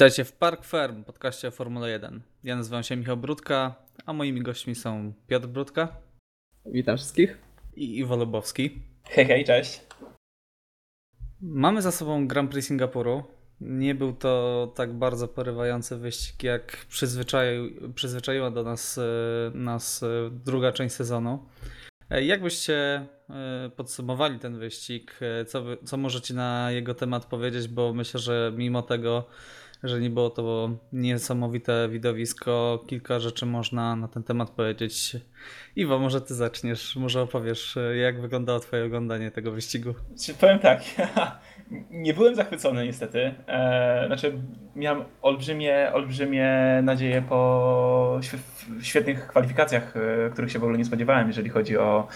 Witajcie w Park Firm, podcaście o Formule 1. Ja nazywam się Michał Brudka, a moimi gośćmi są Piotr Brudka. Witam wszystkich. I Iwo Lubowski. Hej, hej, cześć. Mamy za sobą Grand Prix Singapuru. Nie był to tak bardzo porywający wyścig, jak przyzwyczaił, przyzwyczaiła do nas, e, nas e, druga część sezonu. E, jak byście podsumowali ten wyścig? Co, co możecie na jego temat powiedzieć? Bo myślę, że mimo tego że nie było to niesamowite widowisko. Kilka rzeczy można na ten temat powiedzieć. Iwo, może ty zaczniesz, może opowiesz, jak wyglądało twoje oglądanie tego wyścigu. Czy powiem tak, nie byłem zachwycony niestety. E, znaczy miałem olbrzymie, olbrzymie nadzieje po świetnych kwalifikacjach, e, których się w ogóle nie spodziewałem, jeżeli chodzi o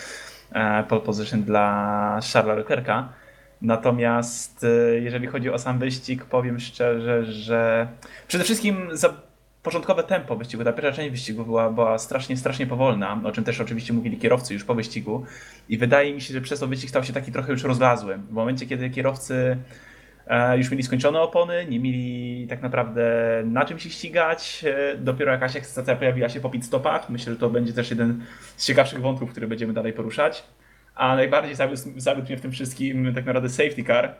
e, pole position dla Charlesa Leclerca. Natomiast e, jeżeli chodzi o sam wyścig, powiem szczerze, że przede wszystkim za początkowe tempo wyścigu, ta pierwsza część wyścigu była, była strasznie, strasznie powolna, o czym też oczywiście mówili kierowcy już po wyścigu i wydaje mi się, że przez to wyścig stał się taki trochę już rozlazły. W momencie, kiedy kierowcy e, już mieli skończone opony, nie mieli tak naprawdę na czym się ścigać, e, dopiero jakaś ekscytacja pojawiła się po pit stopach. Myślę, że to będzie też jeden z ciekawszych wątków, który będziemy dalej poruszać a najbardziej zawiódł, zawiódł mnie w tym wszystkim tak naprawdę safety car.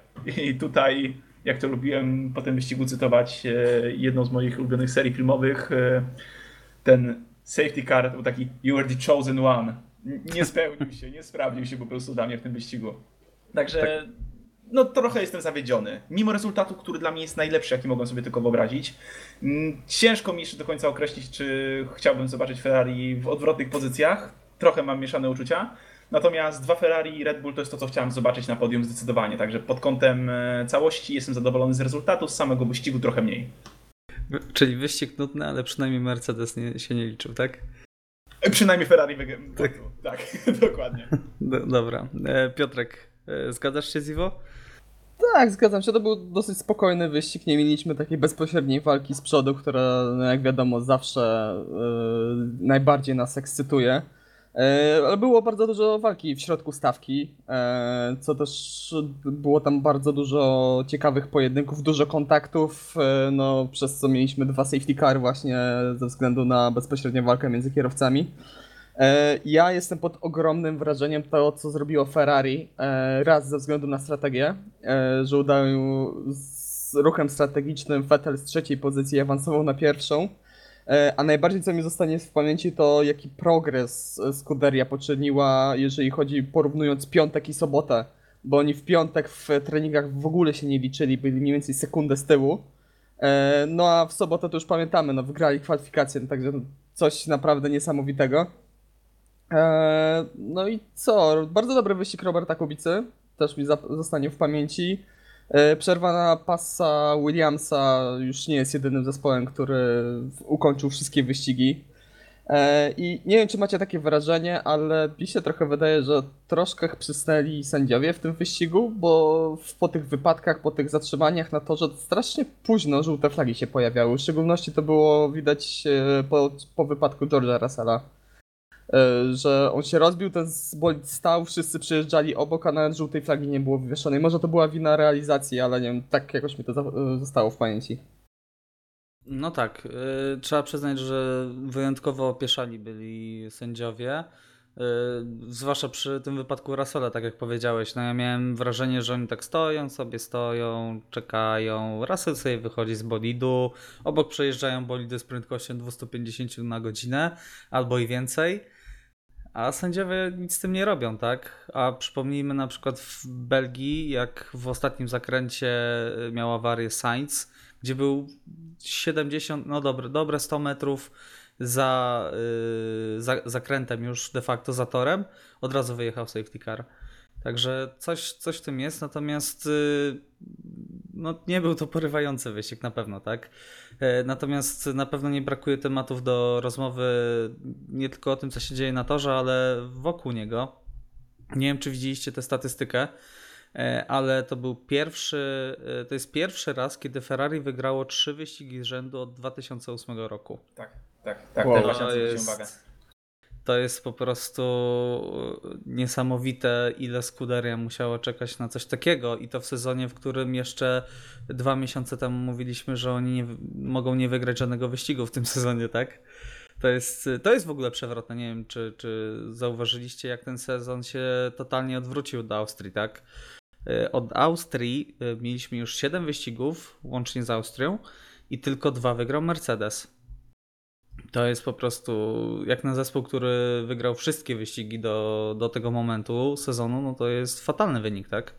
I tutaj, jak to lubiłem po tym wyścigu cytować, e, jedną z moich ulubionych serii filmowych, e, ten safety car to był taki You were the chosen one. Nie spełnił się, nie sprawdził się po prostu dla mnie w tym wyścigu. Także tak. no trochę jestem zawiedziony. Mimo rezultatu, który dla mnie jest najlepszy, jaki mogłem sobie tylko wyobrazić. Ciężko mi jeszcze do końca określić, czy chciałbym zobaczyć Ferrari w odwrotnych pozycjach. Trochę mam mieszane uczucia. Natomiast dwa Ferrari i Red Bull to jest to, co chciałem zobaczyć na podium zdecydowanie. Także pod kątem e, całości jestem zadowolony z rezultatu, z samego wyścigu trochę mniej. Czyli wyścig nudny, ale przynajmniej Mercedes nie, się nie liczył, tak? E, przynajmniej Ferrari wygrał. Tak, tak dokładnie. Do, dobra. E, Piotrek, zgadzasz się z Iwo? Tak, zgadzam się. To był dosyć spokojny wyścig. Nie mieliśmy takiej bezpośredniej walki z przodu, która, no jak wiadomo, zawsze yy, najbardziej nas ekscytuje. E, ale było bardzo dużo walki w środku stawki, e, co też było tam bardzo dużo ciekawych pojedynków, dużo kontaktów, e, no, przez co mieliśmy dwa safety car właśnie ze względu na bezpośrednią walkę między kierowcami. Ja jestem pod ogromnym wrażeniem tego, co zrobiło Ferrari. Raz ze względu na strategię, że udało z ruchem strategicznym Vettel z trzeciej pozycji awansował na pierwszą. E, a najbardziej co mi zostanie w pamięci to jaki progres Scuderia poczyniła, jeżeli chodzi porównując piątek i sobotę. Bo oni w piątek w treningach w ogóle się nie liczyli, byli mniej więcej sekundę z tyłu. E, no a w sobotę to już pamiętamy, no wygrali kwalifikację, no, także coś naprawdę niesamowitego. E, no i co? Bardzo dobry wyścig Roberta Kubicy, też mi zostanie w pamięci. E, przerwa na pasa Williamsa już nie jest jedynym zespołem, który ukończył wszystkie wyścigi. E, I nie wiem, czy macie takie wrażenie, ale mi się trochę wydaje, że troszkę przysnęli sędziowie w tym wyścigu, bo po tych wypadkach, po tych zatrzymaniach na torze strasznie późno żółte flagi się pojawiały. W szczególności to było widać e, po, po wypadku George'a Russella. E, że on się rozbił, ten bolid stał, wszyscy przyjeżdżali obok, a nawet żółtej flagi nie było wywieszonej. Może to była wina realizacji, ale nie wiem, tak jakoś mi to e, zostało w pamięci. No tak, yy, trzeba przyznać, że wyjątkowo opieszali byli sędziowie. Zwłaszcza przy tym wypadku Rasole, tak jak powiedziałeś. No ja miałem wrażenie, że oni tak stoją, sobie stoją, czekają. Russell sobie wychodzi z bolidu, obok przejeżdżają bolidy z prędkością 250 na godzinę albo i więcej a sędziowie nic z tym nie robią, tak? A przypomnijmy na przykład w Belgii, jak w ostatnim zakręcie miał awarię Sainz, gdzie był 70, no dobre, dobre 100 metrów za, yy, za zakrętem już de facto za torem, od razu wyjechał safety car. Także coś, coś w tym jest, natomiast yy, no, nie był to porywający wyścig na pewno, tak? E, natomiast na pewno nie brakuje tematów do rozmowy nie tylko o tym, co się dzieje na torze, ale wokół niego. Nie wiem, czy widzieliście tę statystykę, e, ale to był pierwszy, e, to jest pierwszy raz, kiedy Ferrari wygrało trzy wyścigi z rzędu od 2008 roku. Tak, tak, tak, wow. też właśnie jest... To jest po prostu niesamowite, ile Scuderia musiała czekać na coś takiego i to w sezonie, w którym jeszcze dwa miesiące temu mówiliśmy, że oni nie, mogą nie wygrać żadnego wyścigu w tym sezonie, tak? To jest, to jest w ogóle przewrotne. Nie wiem, czy, czy zauważyliście, jak ten sezon się totalnie odwrócił do Austrii, tak? Y, od Austrii mieliśmy już 7 wyścigów, łącznie z Austrią, i tylko dwa wygrał Mercedes. To jest po prostu jak na zespół, który wygrał wszystkie wyścigi do, do tego momentu sezonu, no to jest fatalny wynik, tak?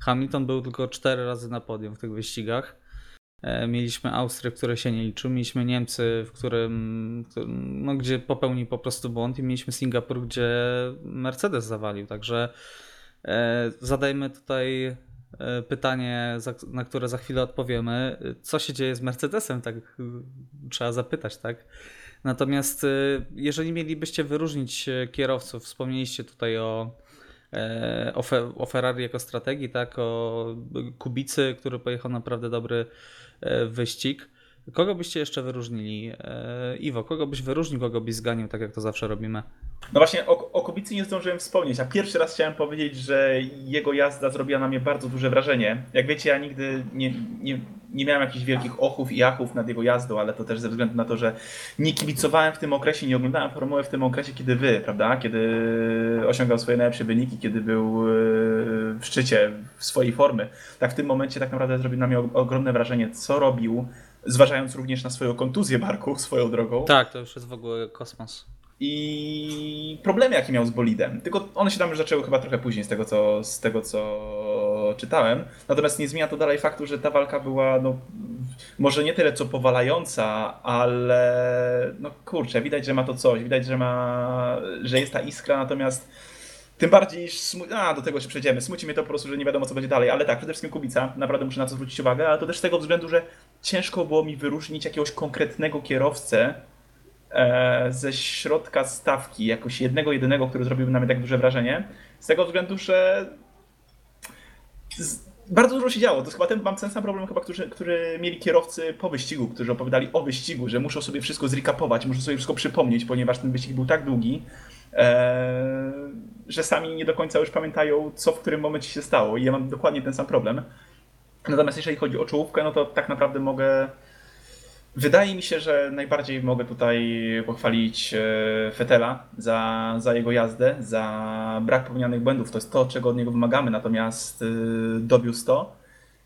Hamilton był tylko cztery razy na podium w tych wyścigach. E, mieliśmy Austrię, w której się nie liczył, mieliśmy Niemcy, w którym, no, gdzie popełnił po prostu błąd i mieliśmy Singapur, gdzie Mercedes zawalił, także e, zadajmy tutaj pytanie, na które za chwilę odpowiemy. Co się dzieje z Mercedesem? Tak trzeba zapytać, tak? Natomiast jeżeli mielibyście wyróżnić kierowców, wspomnieliście tutaj o E, o, Fe, o Ferrari jako strategii, tak, o Kubicy, który pojechał naprawdę dobry e, wyścig. Kogo byście jeszcze wyróżnili? E, Iwo, kogo byś wyróżnił, kogo byś zganił, tak jak to zawsze robimy? No właśnie, o, o Kubicy nie zdążyłem wspomnieć, a pierwszy raz chciałem powiedzieć, że jego jazda zrobiła na mnie bardzo duże wrażenie. Jak wiecie, ja nigdy nie, nie, nie miałem jakichś wielkich ochów i achów nad jego jazdą, ale to też ze względu na to, że nie kibicowałem w tym okresie, nie oglądałem formuły w tym okresie, kiedy wy, prawda? Kiedy osiągał swoje najlepsze wyniki, kiedy był e, w szczycie swojej formy. Tak w tym momencie tak naprawdę zrobił na mnie ogromne wrażenie, co robił, zważając również na swoją kontuzję barku swoją drogą. Tak, to już jest w ogóle kosmos i problemy, jakie miał z bolidem. Tylko one się tam już zaczęły chyba trochę później z tego, co, z tego, co czytałem. Natomiast nie zmienia to dalej faktu, że ta walka była no, może nie tyle co powalająca, ale no kurczę, widać, że ma to coś, widać, że ma, że jest ta iskra, natomiast tym bardziej, a do tego się przejdziemy, smuci mnie to po prostu, że nie wiadomo co będzie dalej, ale tak, przede wszystkim Kubica, naprawdę muszę na to zwrócić uwagę, ale to też z tego względu, że ciężko było mi wyróżnić jakiegoś konkretnego kierowcę, E, ze środka stawki, jakoś jednego, jedynego, który zrobił na mnie tak duże wrażenie. Z tego względu, że bardzo dużo się działo. To chyba ten mam ten sam problem, chyba, którzy, który mieli kierowcy po wyścigu, którzy opowiadali o wyścigu, że muszą sobie wszystko zrekapować, muszą sobie wszystko przypomnieć, ponieważ ten wyścig był tak długi, e, że sami nie do końca już pamiętają, co w którym momencie się stało. I ja mam dokładnie ten sam problem. Natomiast jeżeli chodzi o czołówkę, no to tak naprawdę mogę Wydaje mi się, że najbardziej mogę tutaj pochwalić e, Fetela za, za jego jazdę, za brak popełnianych błędów. To jest to, czego od niego wymagamy, natomiast e, dowiózł to.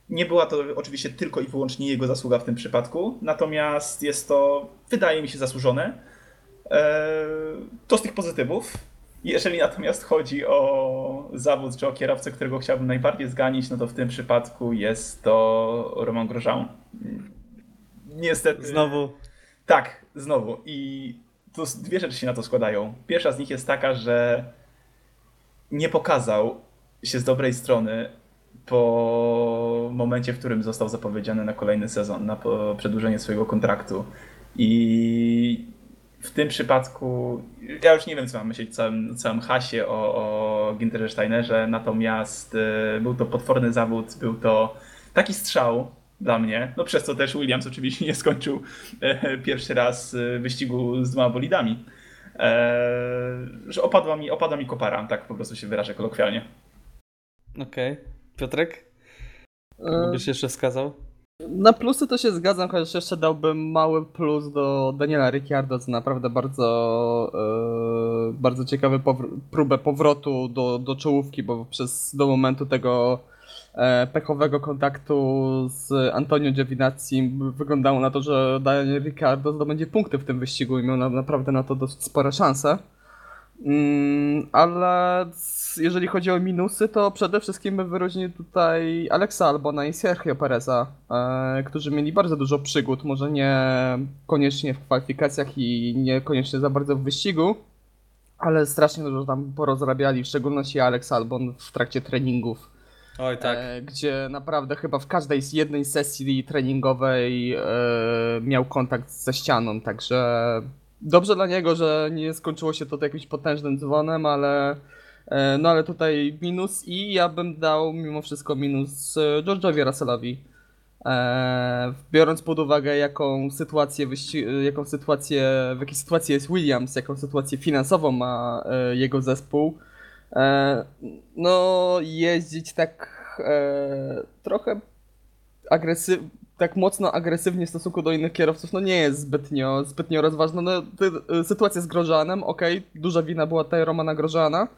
Nie była to oczywiście tylko i wyłącznie jego zasługa w tym przypadku, natomiast jest to, wydaje mi się, zasłużone. E, to z tych pozytywów. Jeżeli natomiast chodzi o zawód czy o kierowcę, którego chciałbym najbardziej zganić, no to w tym przypadku jest to Roman Grosjean niestety. Znowu. Tak, znowu. I tu dwie rzeczy się na to składają. Pierwsza z nich jest taka, że nie pokazał się z dobrej strony po momencie, w którym został zapowiedziany na kolejny sezon, na przedłużenie swojego kontraktu. I w tym przypadku, ja już nie wiem, co mam myśleć o całym, całym hasie o, o Ginterze Steinerze, natomiast y, był to potworny zawód, był to taki strzał, dla mnie. No przez co też Williams oczywiście nie skończył e, pierwszy raz e, wyścigu z dwoma bolidami. E, że opadła mi, opadła mi kopara, tak po prostu się wyrażę kolokwialnie. Okej. Okay. Piotrek? E, byś jeszcze wskazał? Na plusy to się zgadzam, chociaż jeszcze dałbym mały plus do Daniela Ricciardo, co naprawdę bardzo, e, bardzo ciekawy powr próbę powrotu do, do czołówki, bo przez do momentu tego E, pechowego kontaktu z Antonio Giovinazzi wyglądało na to, że Daniel Ricciardo zdobędzie punkty w tym wyścigu i miał na, naprawdę na to dosyć spore szanse. Mm, ale jeżeli chodzi o minusy, to przede wszystkim bym wyróżnił tutaj Alexa Albona i Sergio Pereza, e, którzy mieli bardzo dużo przygód, może nie koniecznie w kwalifikacjach i niekoniecznie za bardzo w wyścigu, ale strasznie dużo tam porozrabiali, w szczególności Alex Albon w trakcie treningów. Oj, tak. E, gdzie naprawdę chyba w każdej z jednej sesji treningowej e, miał kontakt ze ścianą, także dobrze dla niego, że nie skończyło się to jakimś potężnym dzwonem, ale e, no ale tutaj minus i ja bym dał mimo wszystko minus e, George'owi Russellowi. E, biorąc pod uwagę, jaką sytuację, jaką sytuację, w jakiej sytuacji jest Williams, jaką sytuację finansową ma jego zespół, no jeździć tak trochę agresyw tak mocno agresywnie w stosunku do innych kierowców, no nie jest zbytnio, zbytnio rozważna. No, ty, y, sytuacja z Grożanem, okej, duża wina była tutaj Romana Grożana,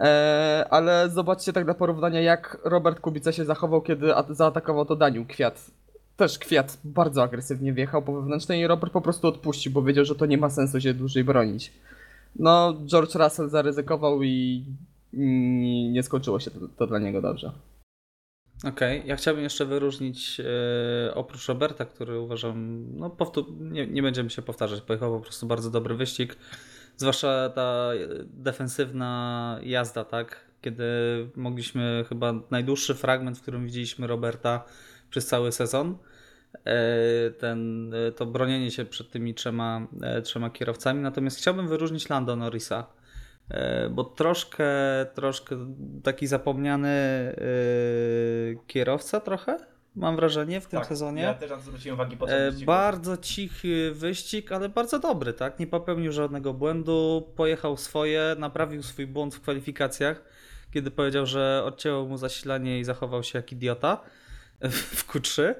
e, ale zobaczcie tak dla porównania, jak Robert Kubica się zachował, kiedy zaatakował to Daniel Kwiat. Też Kwiat bardzo agresywnie wjechał po wewnętrznej i Robert po prostu odpuścił, bo wiedział, że to nie ma sensu się dłużej bronić. No, George Russell zaryzykował i mm, nie skończyło się to, to dla niego dobrze. Okej, ja chciałbym jeszcze wyróżnić e, oprócz Roberta, który uważam, no powtó- nie, nie będziemy się powtarzać, pojechał po prostu bardzo dobry wyścig, zwłaszcza ta defensywna jazda, tak, kiedy mogliśmy chyba najdłuższy fragment, w którym widzieliśmy Roberta przez cały sezon, e, ten, e, to bronienie się przed tymi trzema, trzema kierowcami, natomiast chciałbym wyróżnić Lando Norrisa, bo troszkę, troszkę taki zapomniany e, kierowca trochę, mam wrażenie w tym Tak, sezonie. Ja też zwróciłem uwagi po E, tym wyścigu. Bardzo cichy wyścig, ale bardzo dobry, tak? Nie popełnił żadnego błędu, pojechał swoje, naprawił swój błąd w kwalifikacjach, kiedy powiedział, że odcięło mu zasilanie i zachował się jak idiota w Q3.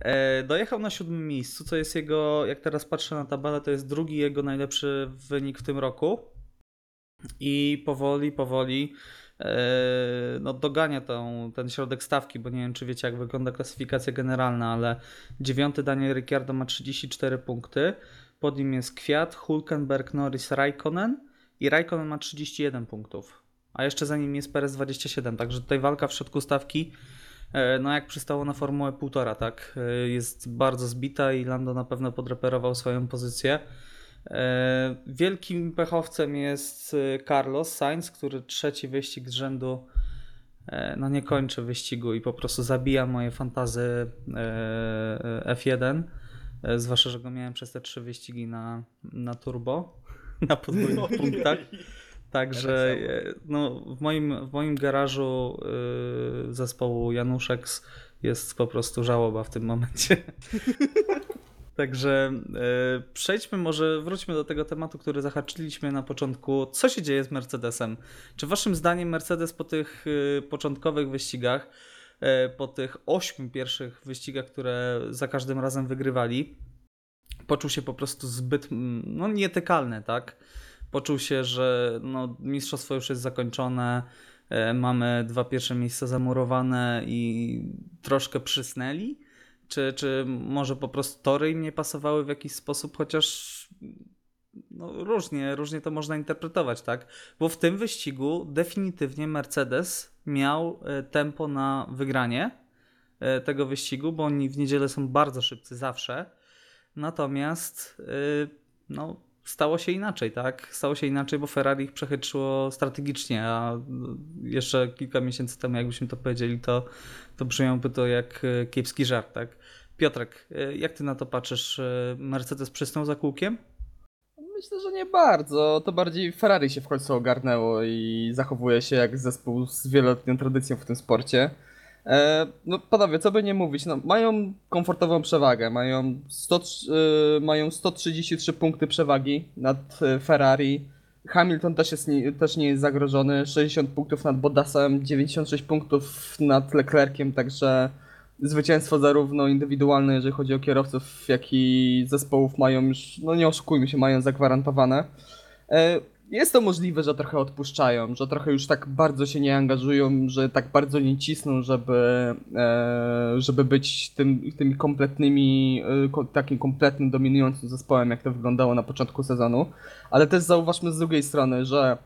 E, Dojechał na siódmym miejscu, co jest jego, jak teraz patrzę na tabelę, to jest drugi jego najlepszy wynik w tym roku. I powoli, powoli e, no, dogania tą, ten środek stawki, bo nie wiem, czy wiecie, jak wygląda klasyfikacja generalna, ale dziewiąty Daniel Ricciardo ma 34 punkty. Pod nim jest Kwiat, Hulkenberg, Norris, Raikkonen i Raikkonen ma 31 punktów. A jeszcze za nim jest Perez 27, także tutaj walka w środku stawki, e, no jak przystało na Formułę 1,5, tak, e, jest bardzo zbita i Lando na pewno podreperował swoją pozycję. E, Wielkim pechowcem jest e, Carlos Sainz, który trzeci wyścig z rzędu e, no nie kończy wyścigu i po prostu zabija moje fantazy e, F1. E, Zwłaszcza, że go miałem przez te trzy wyścigi na, na turbo, na podwójnych punktach. Także tak no, w, moim, w moim garażu zespołu Januszek jest po prostu żałoba w tym momencie. Także e, przejdźmy może, wróćmy do tego tematu, który zahaczyliśmy na początku. Co się dzieje z Mercedesem? Czy waszym zdaniem Mercedes po tych e, początkowych wyścigach, e, po tych ośmiu pierwszych wyścigach, które za każdym razem wygrywali, poczuł się po prostu zbyt no, nietykalny, tak? Poczuł się, że no, mistrzostwo już jest zakończone, mamy dwa pierwsze miejsca zamurowane i troszkę przysnęli? Czy, czy może po prostu tory im nie pasowały w jakiś sposób, chociaż no, różnie, różnie to można interpretować, tak? Bo w tym wyścigu definitywnie Mercedes miał e, tempo na wygranie e, tego wyścigu, bo oni w niedzielę są bardzo szybcy zawsze. Natomiast e, no, stało się inaczej, tak? Stało się inaczej, bo Ferrari ich przechytrzyło strategicznie, a jeszcze kilka miesięcy temu, jakbyśmy to powiedzieli, to, to brzmiałoby to jak kiepski żart, tak? Piotrek, e, jak ty na to patrzysz? E, Mercedes przysnął za kółkiem? Myślę, że nie bardzo. To bardziej Ferrari się w końcu ogarnęło i zachowuje się jak zespół z wieloletnią tradycją w tym sporcie. E, no panowie, co by nie mówić, no, mają komfortową przewagę, mają, 100, e, mają 133 punkty przewagi nad e, Ferrari. Hamilton też, jest, też nie jest zagrożony, 60 punktów nad Bottasem, 96 punktów nad Leclerciem, także zwycięstwo zarówno indywidualne, jeżeli chodzi o kierowców, jak i zespołów mają już, no nie oszukujmy się, mają zagwarantowane. E, Jest to możliwe, że trochę odpuszczają, że trochę już tak bardzo się nie angażują, że tak bardzo nie cisną, żeby, e, żeby być tym, tymi kompletnymi, e, takim kompletnym, dominującym zespołem, jak to wyglądało na początku sezonu. Ale też zauważmy z drugiej strony, że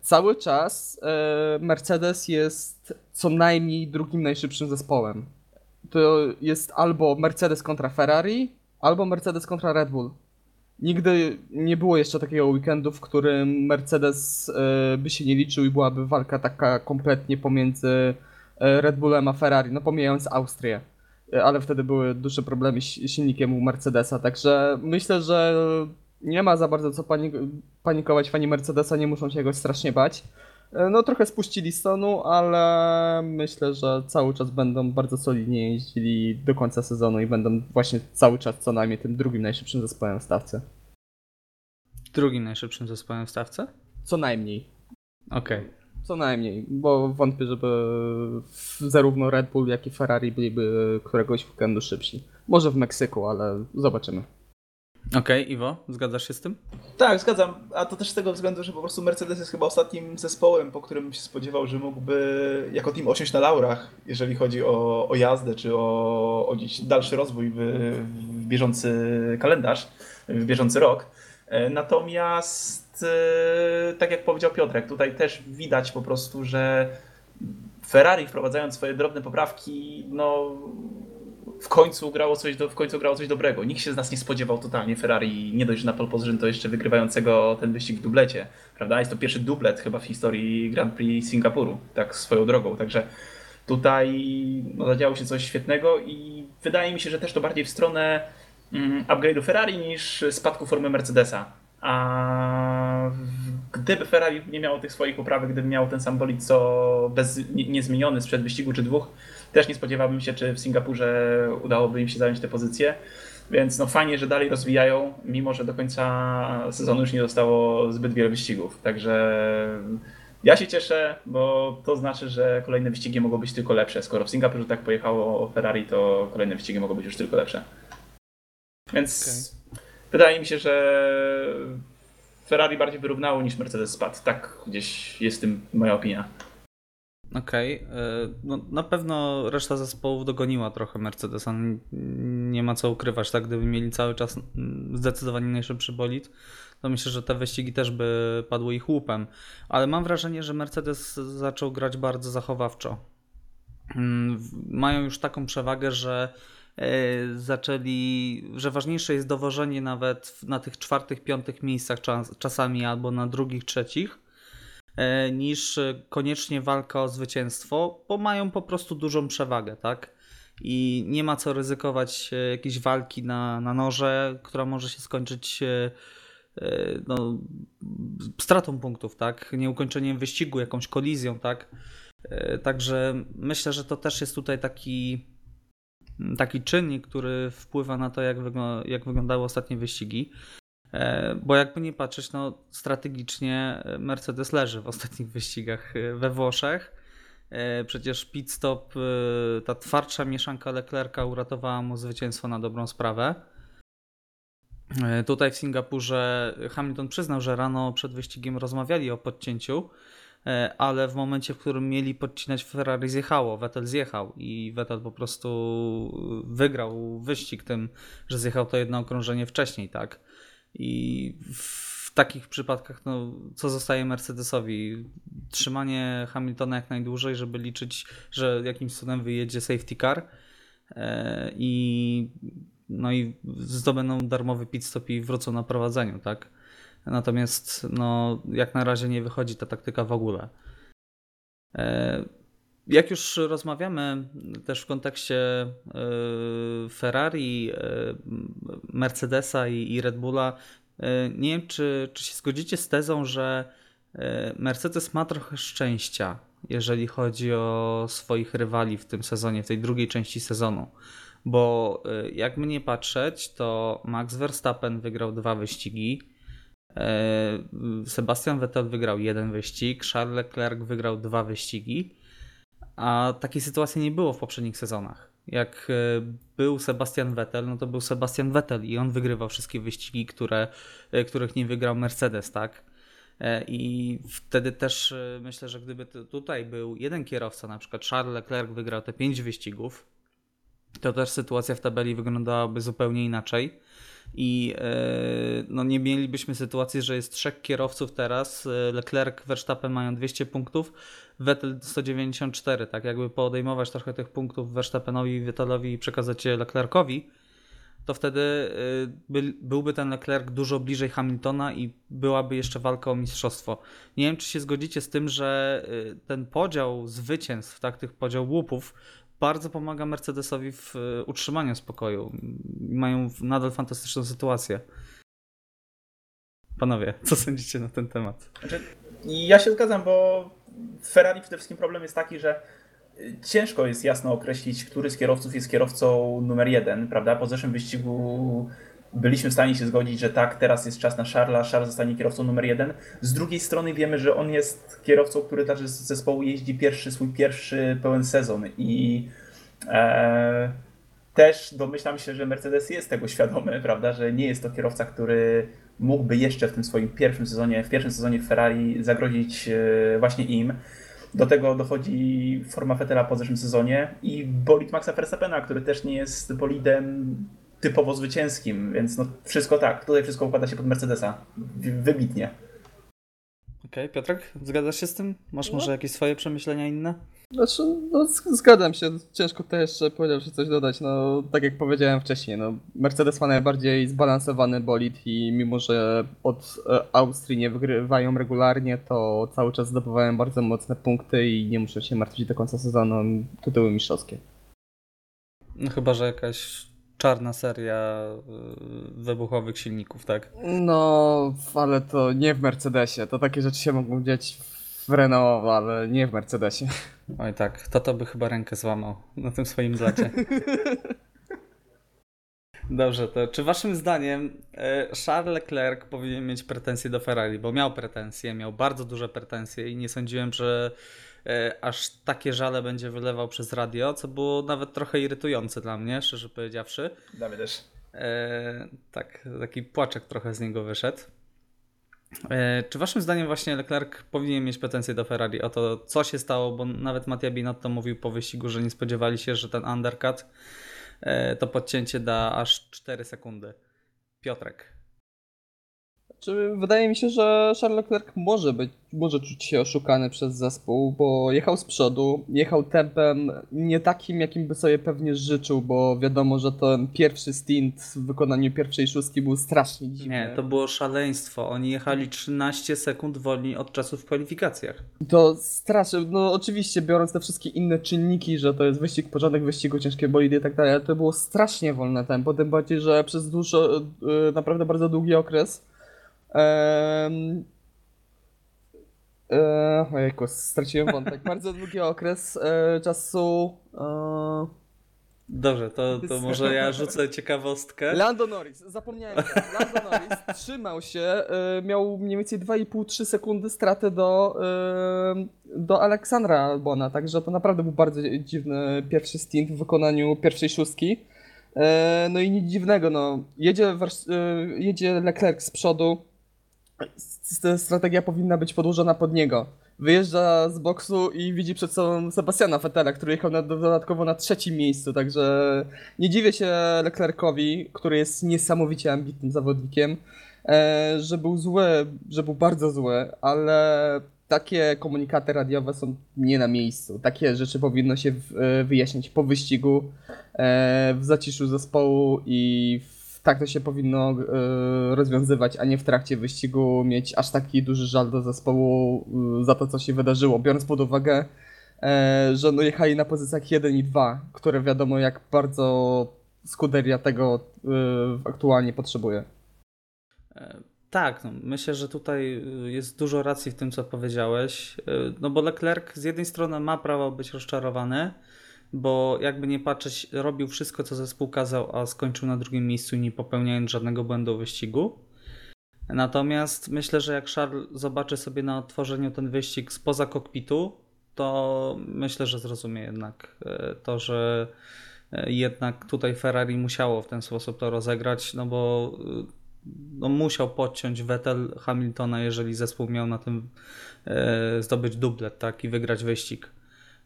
cały czas e, Mercedes jest co najmniej drugim najszybszym zespołem. To jest albo Mercedes kontra Ferrari, albo Mercedes kontra Red Bull. Nigdy nie było jeszcze takiego weekendu, w którym Mercedes e, by się nie liczył i byłaby walka taka kompletnie pomiędzy e, Red Bullem a Ferrari, no pomijając Austrię. E, Ale wtedy były duże problemy z silnikiem u Mercedesa, także myślę, że nie ma za bardzo co panik- panikować fani Mercedesa, nie muszą się go strasznie bać. E, No trochę spuścili stonu, ale myślę, że cały czas będą bardzo solidnie jeździli do końca sezonu i będą właśnie cały czas co najmniej tym drugim najszybszym zespołem w stawce. Drugim najszybszym zespołem w stawce? Co najmniej. Okej. Co najmniej, bo wątpię, żeby zarówno Red Bull, jak i Ferrari byliby któregoś weekendu szybsi. Może w Meksyku, ale zobaczymy. Okej, Iwo, zgadzasz się z tym? Tak, zgadzam. A to też z tego względu, że po prostu Mercedes jest chyba ostatnim zespołem, po którym się spodziewał, że mógłby jako team osiąść na laurach, jeżeli chodzi o, o jazdę, czy o, o dalszy rozwój w, w bieżący kalendarz, w bieżący rok. E, Natomiast, e, tak jak powiedział Piotrek, tutaj też widać po prostu, że Ferrari wprowadzając swoje drobne poprawki, no w końcu grało coś, do, w końcu grało coś dobrego. Nikt się z nas nie spodziewał totalnie Ferrari, nie dość, że na pole position, to jeszcze wygrywającego ten wyścig w dublecie, prawda? Jest to pierwszy dublet chyba w historii Grand Prix Singapuru, tak swoją drogą, także tutaj no, zadziało się coś świetnego i wydaje mi się, że też to bardziej w stronę mm, upgrade'u Ferrari niż spadku formy Mercedesa. A gdyby Ferrari nie miało tych swoich poprawek, gdyby miało ten sam bolid co bez, nie, niezmieniony sprzed wyścigu czy dwóch, też nie spodziewałbym się, czy w Singapurze udałoby im się zająć tę pozycję. Więc no fajnie, że dalej rozwijają, mimo że do końca sezonu już nie zostało zbyt wiele wyścigów. Także ja się cieszę, bo to znaczy, że kolejne wyścigi mogą być tylko lepsze. Skoro w Singapurze tak pojechało Ferrari, to kolejne wyścigi mogą być już tylko lepsze. Więc wydaje mi się, że Ferrari bardziej wyrównało niż Mercedes spadł. Tak gdzieś jest tym moja opinia. Okej. y, No, na pewno reszta zespołów dogoniła trochę Mercedesa. Nie ma co ukrywać, tak? Gdyby mieli cały czas zdecydowanie najszybszy bolid, to myślę, że te wyścigi też by padły ich łupem. Ale mam wrażenie, że Mercedes zaczął grać bardzo zachowawczo. Mm, Mają już taką przewagę, że e, zaczęli, że ważniejsze jest dowożenie nawet na tych czwartych, piątych miejscach czas, czasami albo na drugich, trzecich, e, niż e, koniecznie walka o zwycięstwo, bo mają po prostu dużą przewagę, tak? I nie ma co ryzykować e, jakiejś walki na, na noże, która może się skończyć e, e, no, stratą punktów, tak? Nieukończeniem wyścigu, jakąś kolizją, tak? E, Także myślę, że to też jest tutaj taki, taki czynnik, który wpływa na to, jak, jak wyglądały ostatnie wyścigi. E, Bo jakby nie patrzeć, no strategicznie e, Mercedes leży w ostatnich wyścigach e, we Włoszech. Przecież pit stop, ta twardsza mieszanka Leclerca uratowała mu zwycięstwo na dobrą sprawę. Tutaj w Singapurze Hamilton przyznał, że rano przed wyścigiem rozmawiali o podcięciu, ale w momencie, w którym mieli podcinać Ferrari zjechało, Vettel zjechał i Vettel po prostu wygrał wyścig tym, że zjechał to jedno okrążenie wcześniej, tak? I w takich przypadkach, no, co zostaje Mercedesowi? Trzymanie Hamiltona jak najdłużej, żeby liczyć, że jakimś cudem wyjedzie safety car e, i no i zdobędą darmowy pit stop i wrócą na prowadzeniu, tak? Natomiast no, jak na razie nie wychodzi ta taktyka w ogóle. Jak już rozmawiamy też w kontekście e, Ferrari, e, Mercedesa i Red Bulla, e, nie wiem, czy, czy się zgodzicie z tezą, że Mercedes ma trochę szczęścia, jeżeli chodzi o swoich rywali w tym sezonie, w tej drugiej części sezonu. Bo e, jakby nie patrzeć, to Max Verstappen wygrał dwa wyścigi, Sebastian Vettel wygrał jeden wyścig, Charles Leclerc wygrał dwa wyścigi, a takiej sytuacji nie było w poprzednich sezonach. Jak e, był Sebastian Vettel, no to był Sebastian Vettel i on wygrywał wszystkie wyścigi, które, e, których nie wygrał Mercedes, tak? E, I wtedy też myślę, że gdyby tu- tutaj był jeden kierowca, na przykład Charles Leclerc wygrał te pięć wyścigów, to też sytuacja w tabeli wyglądałaby zupełnie inaczej. I e, no nie mielibyśmy sytuacji, że jest trzech kierowców teraz. e, Leclerc, Verstappen mają 200 punktów, Vettel 194. Tak jakby podejmować trochę tych punktów Verstappenowi, Vettelowi i przekazać je Leclercowi, to wtedy y, by, byłby ten Leclerc dużo bliżej Hamiltona i byłaby jeszcze walka o mistrzostwo. Nie wiem, czy się zgodzicie z tym, że ten podział zwycięstw, tak, tych podział łupów, bardzo pomaga Mercedesowi w y, utrzymaniu spokoju. Mają nadal fantastyczną sytuację. Panowie, co sądzicie na ten temat? Znaczy, ja się zgadzam, bo w Ferrari przede wszystkim problem jest taki, że y, ciężko jest jasno określić, który z kierowców jest kierowcą numer jeden, prawda? Po zeszłym wyścigu byliśmy w stanie się zgodzić, że tak, teraz jest czas na Charlesa, Charles zostanie kierowcą numer jeden. Z drugiej strony wiemy, że on jest kierowcą, który także z zespołu jeździ pierwszy, swój pierwszy pełen sezon i e, też domyślam się, że Mercedes jest tego świadomy, prawda, że nie jest to kierowca, który mógłby jeszcze w tym swoim pierwszym sezonie, w pierwszym sezonie Ferrari zagrozić e, właśnie im. Do tego dochodzi forma Vettela po zeszłym sezonie i bolid Maxa Verstappena, który też nie jest bolidem typowo zwycięskim, więc no wszystko tak, tutaj wszystko układa się pod Mercedesa. Wybitnie. Okej, okay, Piotrek, zgadzasz się z tym? Masz No. może jakieś swoje przemyślenia inne? Znaczy, no zgadzam się, ciężko też jeszcze powiedziawszy coś dodać, no tak jak powiedziałem wcześniej, no Mercedes ma najbardziej zbalansowany bolid i mimo, że od e, Austrii nie wygrywają regularnie, to cały czas zdobywają bardzo mocne punkty i nie muszą się martwić do końca sezonu tytuły mistrzowskie. No chyba, że jakaś czarna seria y, wybuchowych silników, tak? No, ale to nie w Mercedesie, to takie rzeczy się mogą dziać w Renault, ale nie w Mercedesie. Oj tak, to to by chyba rękę złamał na tym swoim zlacie. Dobrze, to czy waszym zdaniem e, Charles Leclerc powinien mieć pretensje do Ferrari? Bo miał pretensje, miał bardzo duże pretensje i nie sądziłem, że aż takie żale będzie wylewał przez radio, co było nawet trochę irytujące dla mnie, szczerze powiedziawszy. Dla mnie też. E, tak, taki płaczek trochę z niego wyszedł. E, czy waszym zdaniem właśnie Leclerc powinien mieć pretensje do Ferrari o to, co się stało, bo nawet Mattia Binotto mówił po wyścigu, że nie spodziewali się, że ten undercut e, to podcięcie da aż 4 sekundy. Piotrek. Czy wydaje mi się, że Charles Leclerc może być, może czuć się oszukany przez zespół, bo jechał z przodu, jechał tempem nie takim, jakim by sobie pewnie życzył, bo wiadomo, że ten pierwszy stint w wykonaniu pierwszej szóstki był strasznie dziwny. Nie, to było szaleństwo. Oni jechali 13 sekund wolniej od czasu w kwalifikacjach. To straszne, no oczywiście biorąc te wszystkie inne czynniki, że to jest wyścig, porządek wyścigu, ciężkie bolidy i tak dalej, ale to było strasznie wolne tempo, tym bardziej, że przez dużo, y, naprawdę bardzo długi okres e, ojejku, straciłem wątek, bardzo długi okres e, czasu e, Dobrze, to, to może ja rzucę ciekawostkę. Lando Norris, zapomniałem. Lando Norris trzymał się, y, miał mniej więcej 2,5-3 sekundy straty do, y, do Aleksandra Albona, także to naprawdę był bardzo dziwny pierwszy stint w wykonaniu pierwszej szóstki. No i nic dziwnego, no. Jedzie, jedzie Leclerc z przodu, strategia powinna być podłożona pod niego. Wyjeżdża z boksu i widzi przed sobą Sebastiana Vettela, który jechał na, dodatkowo na trzecim miejscu, także nie dziwię się Leclercowi, który jest niesamowicie ambitnym zawodnikiem, e, że był zły, że był bardzo zły, ale takie komunikaty radiowe są nie na miejscu. Takie rzeczy powinno się e, wyjaśnić po wyścigu, e, w zaciszu zespołu i w, tak to się powinno e, rozwiązywać, a nie w trakcie wyścigu mieć aż taki duży żal do zespołu e, za to, co się wydarzyło, biorąc pod uwagę, e, że no jechali na pozycjach 1 i 2, które wiadomo jak bardzo Scuderia tego y, aktualnie potrzebuje. Tak, no, myślę, że tutaj y, jest dużo racji w tym, co powiedziałeś. Y, No bo Leclerc z jednej strony ma prawo być rozczarowany, bo jakby nie patrzeć, robił wszystko, co zespół kazał, a skończył na drugim miejscu, nie popełniając żadnego błędu wyścigu. Natomiast myślę, że jak Charles zobaczy sobie na otworzeniu ten wyścig spoza kokpitu, to myślę, że zrozumie jednak e, to, że e, jednak tutaj Ferrari musiało w ten sposób to rozegrać, no bo y, no musiał podciąć Vettel Hamiltona, jeżeli zespół miał na tym e, zdobyć dublet, tak, i wygrać wyścig.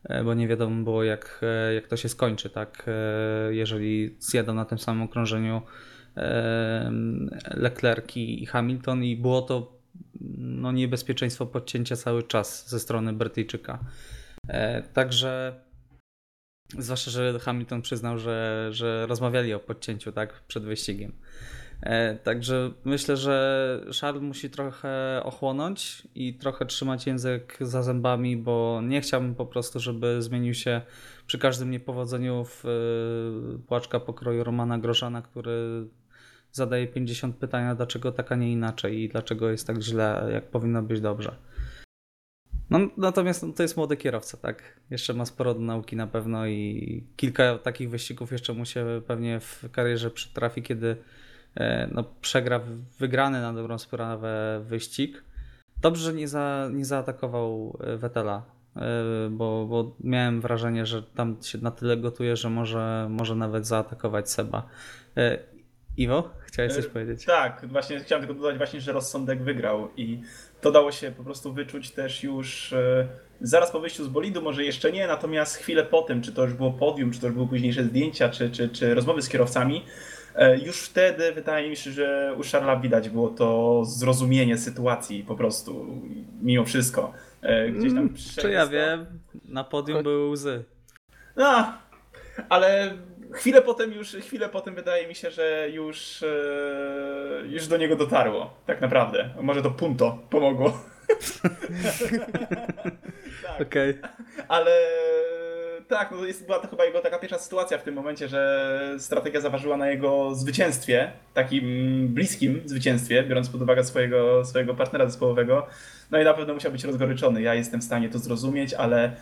E, Bo nie wiadomo było, jak, e, jak to się skończy, tak, e, jeżeli zjadą na tym samym okrążeniu Leclerc i Hamilton i było to no, niebezpieczeństwo podcięcia cały czas ze strony Brytyjczyka. Także zwłaszcza, że Hamilton przyznał, że, że rozmawiali o podcięciu tak przed wyścigiem. E, Także myślę, że Charles musi trochę ochłonąć i trochę trzymać język za zębami, bo nie chciałbym po prostu, żeby zmienił się przy każdym niepowodzeniu w e, płaczka pokroju Romana Grożana, który zadaje 50 pytania, dlaczego tak, a nie inaczej i dlaczego jest tak źle, jak powinno być dobrze. No, natomiast to jest młody kierowca, tak? Jeszcze ma sporo do nauki na pewno i kilka takich wyścigów jeszcze mu się pewnie w karierze przytrafi, kiedy no, przegra wygrany na dobrą sprawę wyścig. Dobrze, że nie, za, nie zaatakował e, Vettela, e, bo, bo miałem wrażenie, że tam się na tyle gotuje, że może, może nawet zaatakować Seba. Iwo, chciałeś coś powiedzieć? Tak, właśnie chciałem tylko dodać właśnie, że rozsądek wygrał i to dało się po prostu wyczuć też już zaraz po wyjściu z bolidu, może jeszcze nie, natomiast chwilę po tym, czy to już było podium, czy to już były późniejsze zdjęcia, czy, czy, czy rozmowy z kierowcami, e, już wtedy wydaje mi się, że u Charlesa widać było to zrozumienie sytuacji po prostu, mimo wszystko. E, gdzieś tam mm, Czy ja wiem, na podium były łzy. No, ale chwilę potem już, chwilę potem wydaje mi się, że już, e, już do niego dotarło, tak naprawdę. Może to punto pomogło. tak. Okej. Okay. Ale tak, no jest, była to chyba jego taka pierwsza sytuacja w tym momencie, że strategia zaważyła na jego zwycięstwie, takim bliskim zwycięstwie, biorąc pod uwagę swojego, swojego partnera zespołowego. No i na pewno musiał być rozgoryczony. Ja jestem w stanie to zrozumieć, ale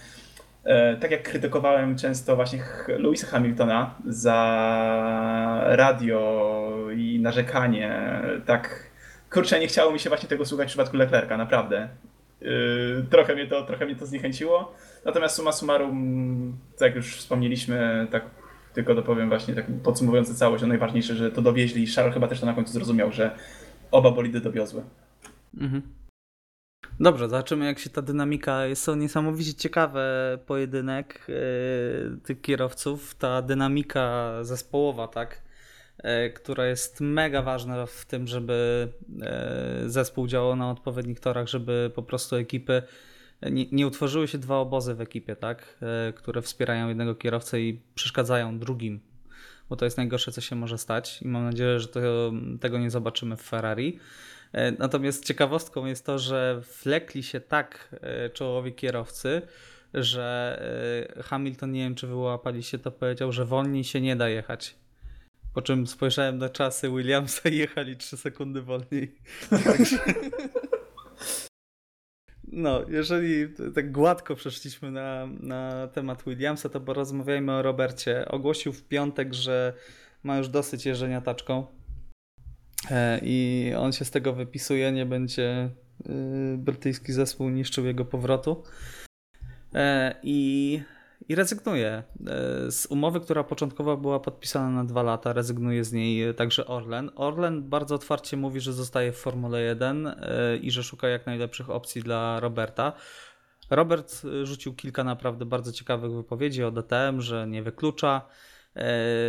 e, tak jak krytykowałem często właśnie Louisa Hamiltona za radio i narzekanie, tak kurczę, nie chciało mi się właśnie tego słuchać w przypadku Leclerca, naprawdę. Yy, trochę, mnie to, trochę mnie to zniechęciło. Natomiast suma summarum, tak jak już wspomnieliśmy, tak tylko dopowiem właśnie tak podsumowując całość, o najważniejsze, że to dowieźli i Charles chyba też to na końcu zrozumiał, że oba bolidy dowiozły. Mhm. Dobrze, zobaczymy jak się ta dynamika, jest to niesamowicie ciekawy pojedynek yy, tych kierowców, ta dynamika zespołowa, tak? E, która jest mega ważna w tym, żeby e, zespół działał na odpowiednich torach, żeby po prostu ekipy nie, nie utworzyły się dwa obozy w ekipie, tak, e, które wspierają jednego kierowcę i przeszkadzają drugim, bo to jest najgorsze, co się może stać i mam nadzieję, że to, tego nie zobaczymy w Ferrari. Natomiast ciekawostką jest to, że wlekli się tak czołowi kierowcy, że Hamilton, nie wiem czy wyłapaliście to, powiedział, że wolniej się nie da jechać po czym spojrzałem na czasy Williamsa i jechali 3 sekundy wolniej. No, jeżeli tak gładko przeszliśmy na, na temat Williamsa, to porozmawiajmy o Robercie. Ogłosił w piątek, że ma już dosyć jeżdżenia taczką e, i on się z tego wypisuje, nie będzie y, brytyjski zespół niszczył jego powrotu. E, I i rezygnuje. E, z umowy, która początkowo była podpisana na dwa lata, rezygnuje z niej także Orlen. Orlen bardzo otwarcie mówi, że zostaje w Formule 1 e, i że szuka jak najlepszych opcji dla Roberta. Robert rzucił kilka naprawdę bardzo ciekawych wypowiedzi o DTM, że nie wyklucza, E,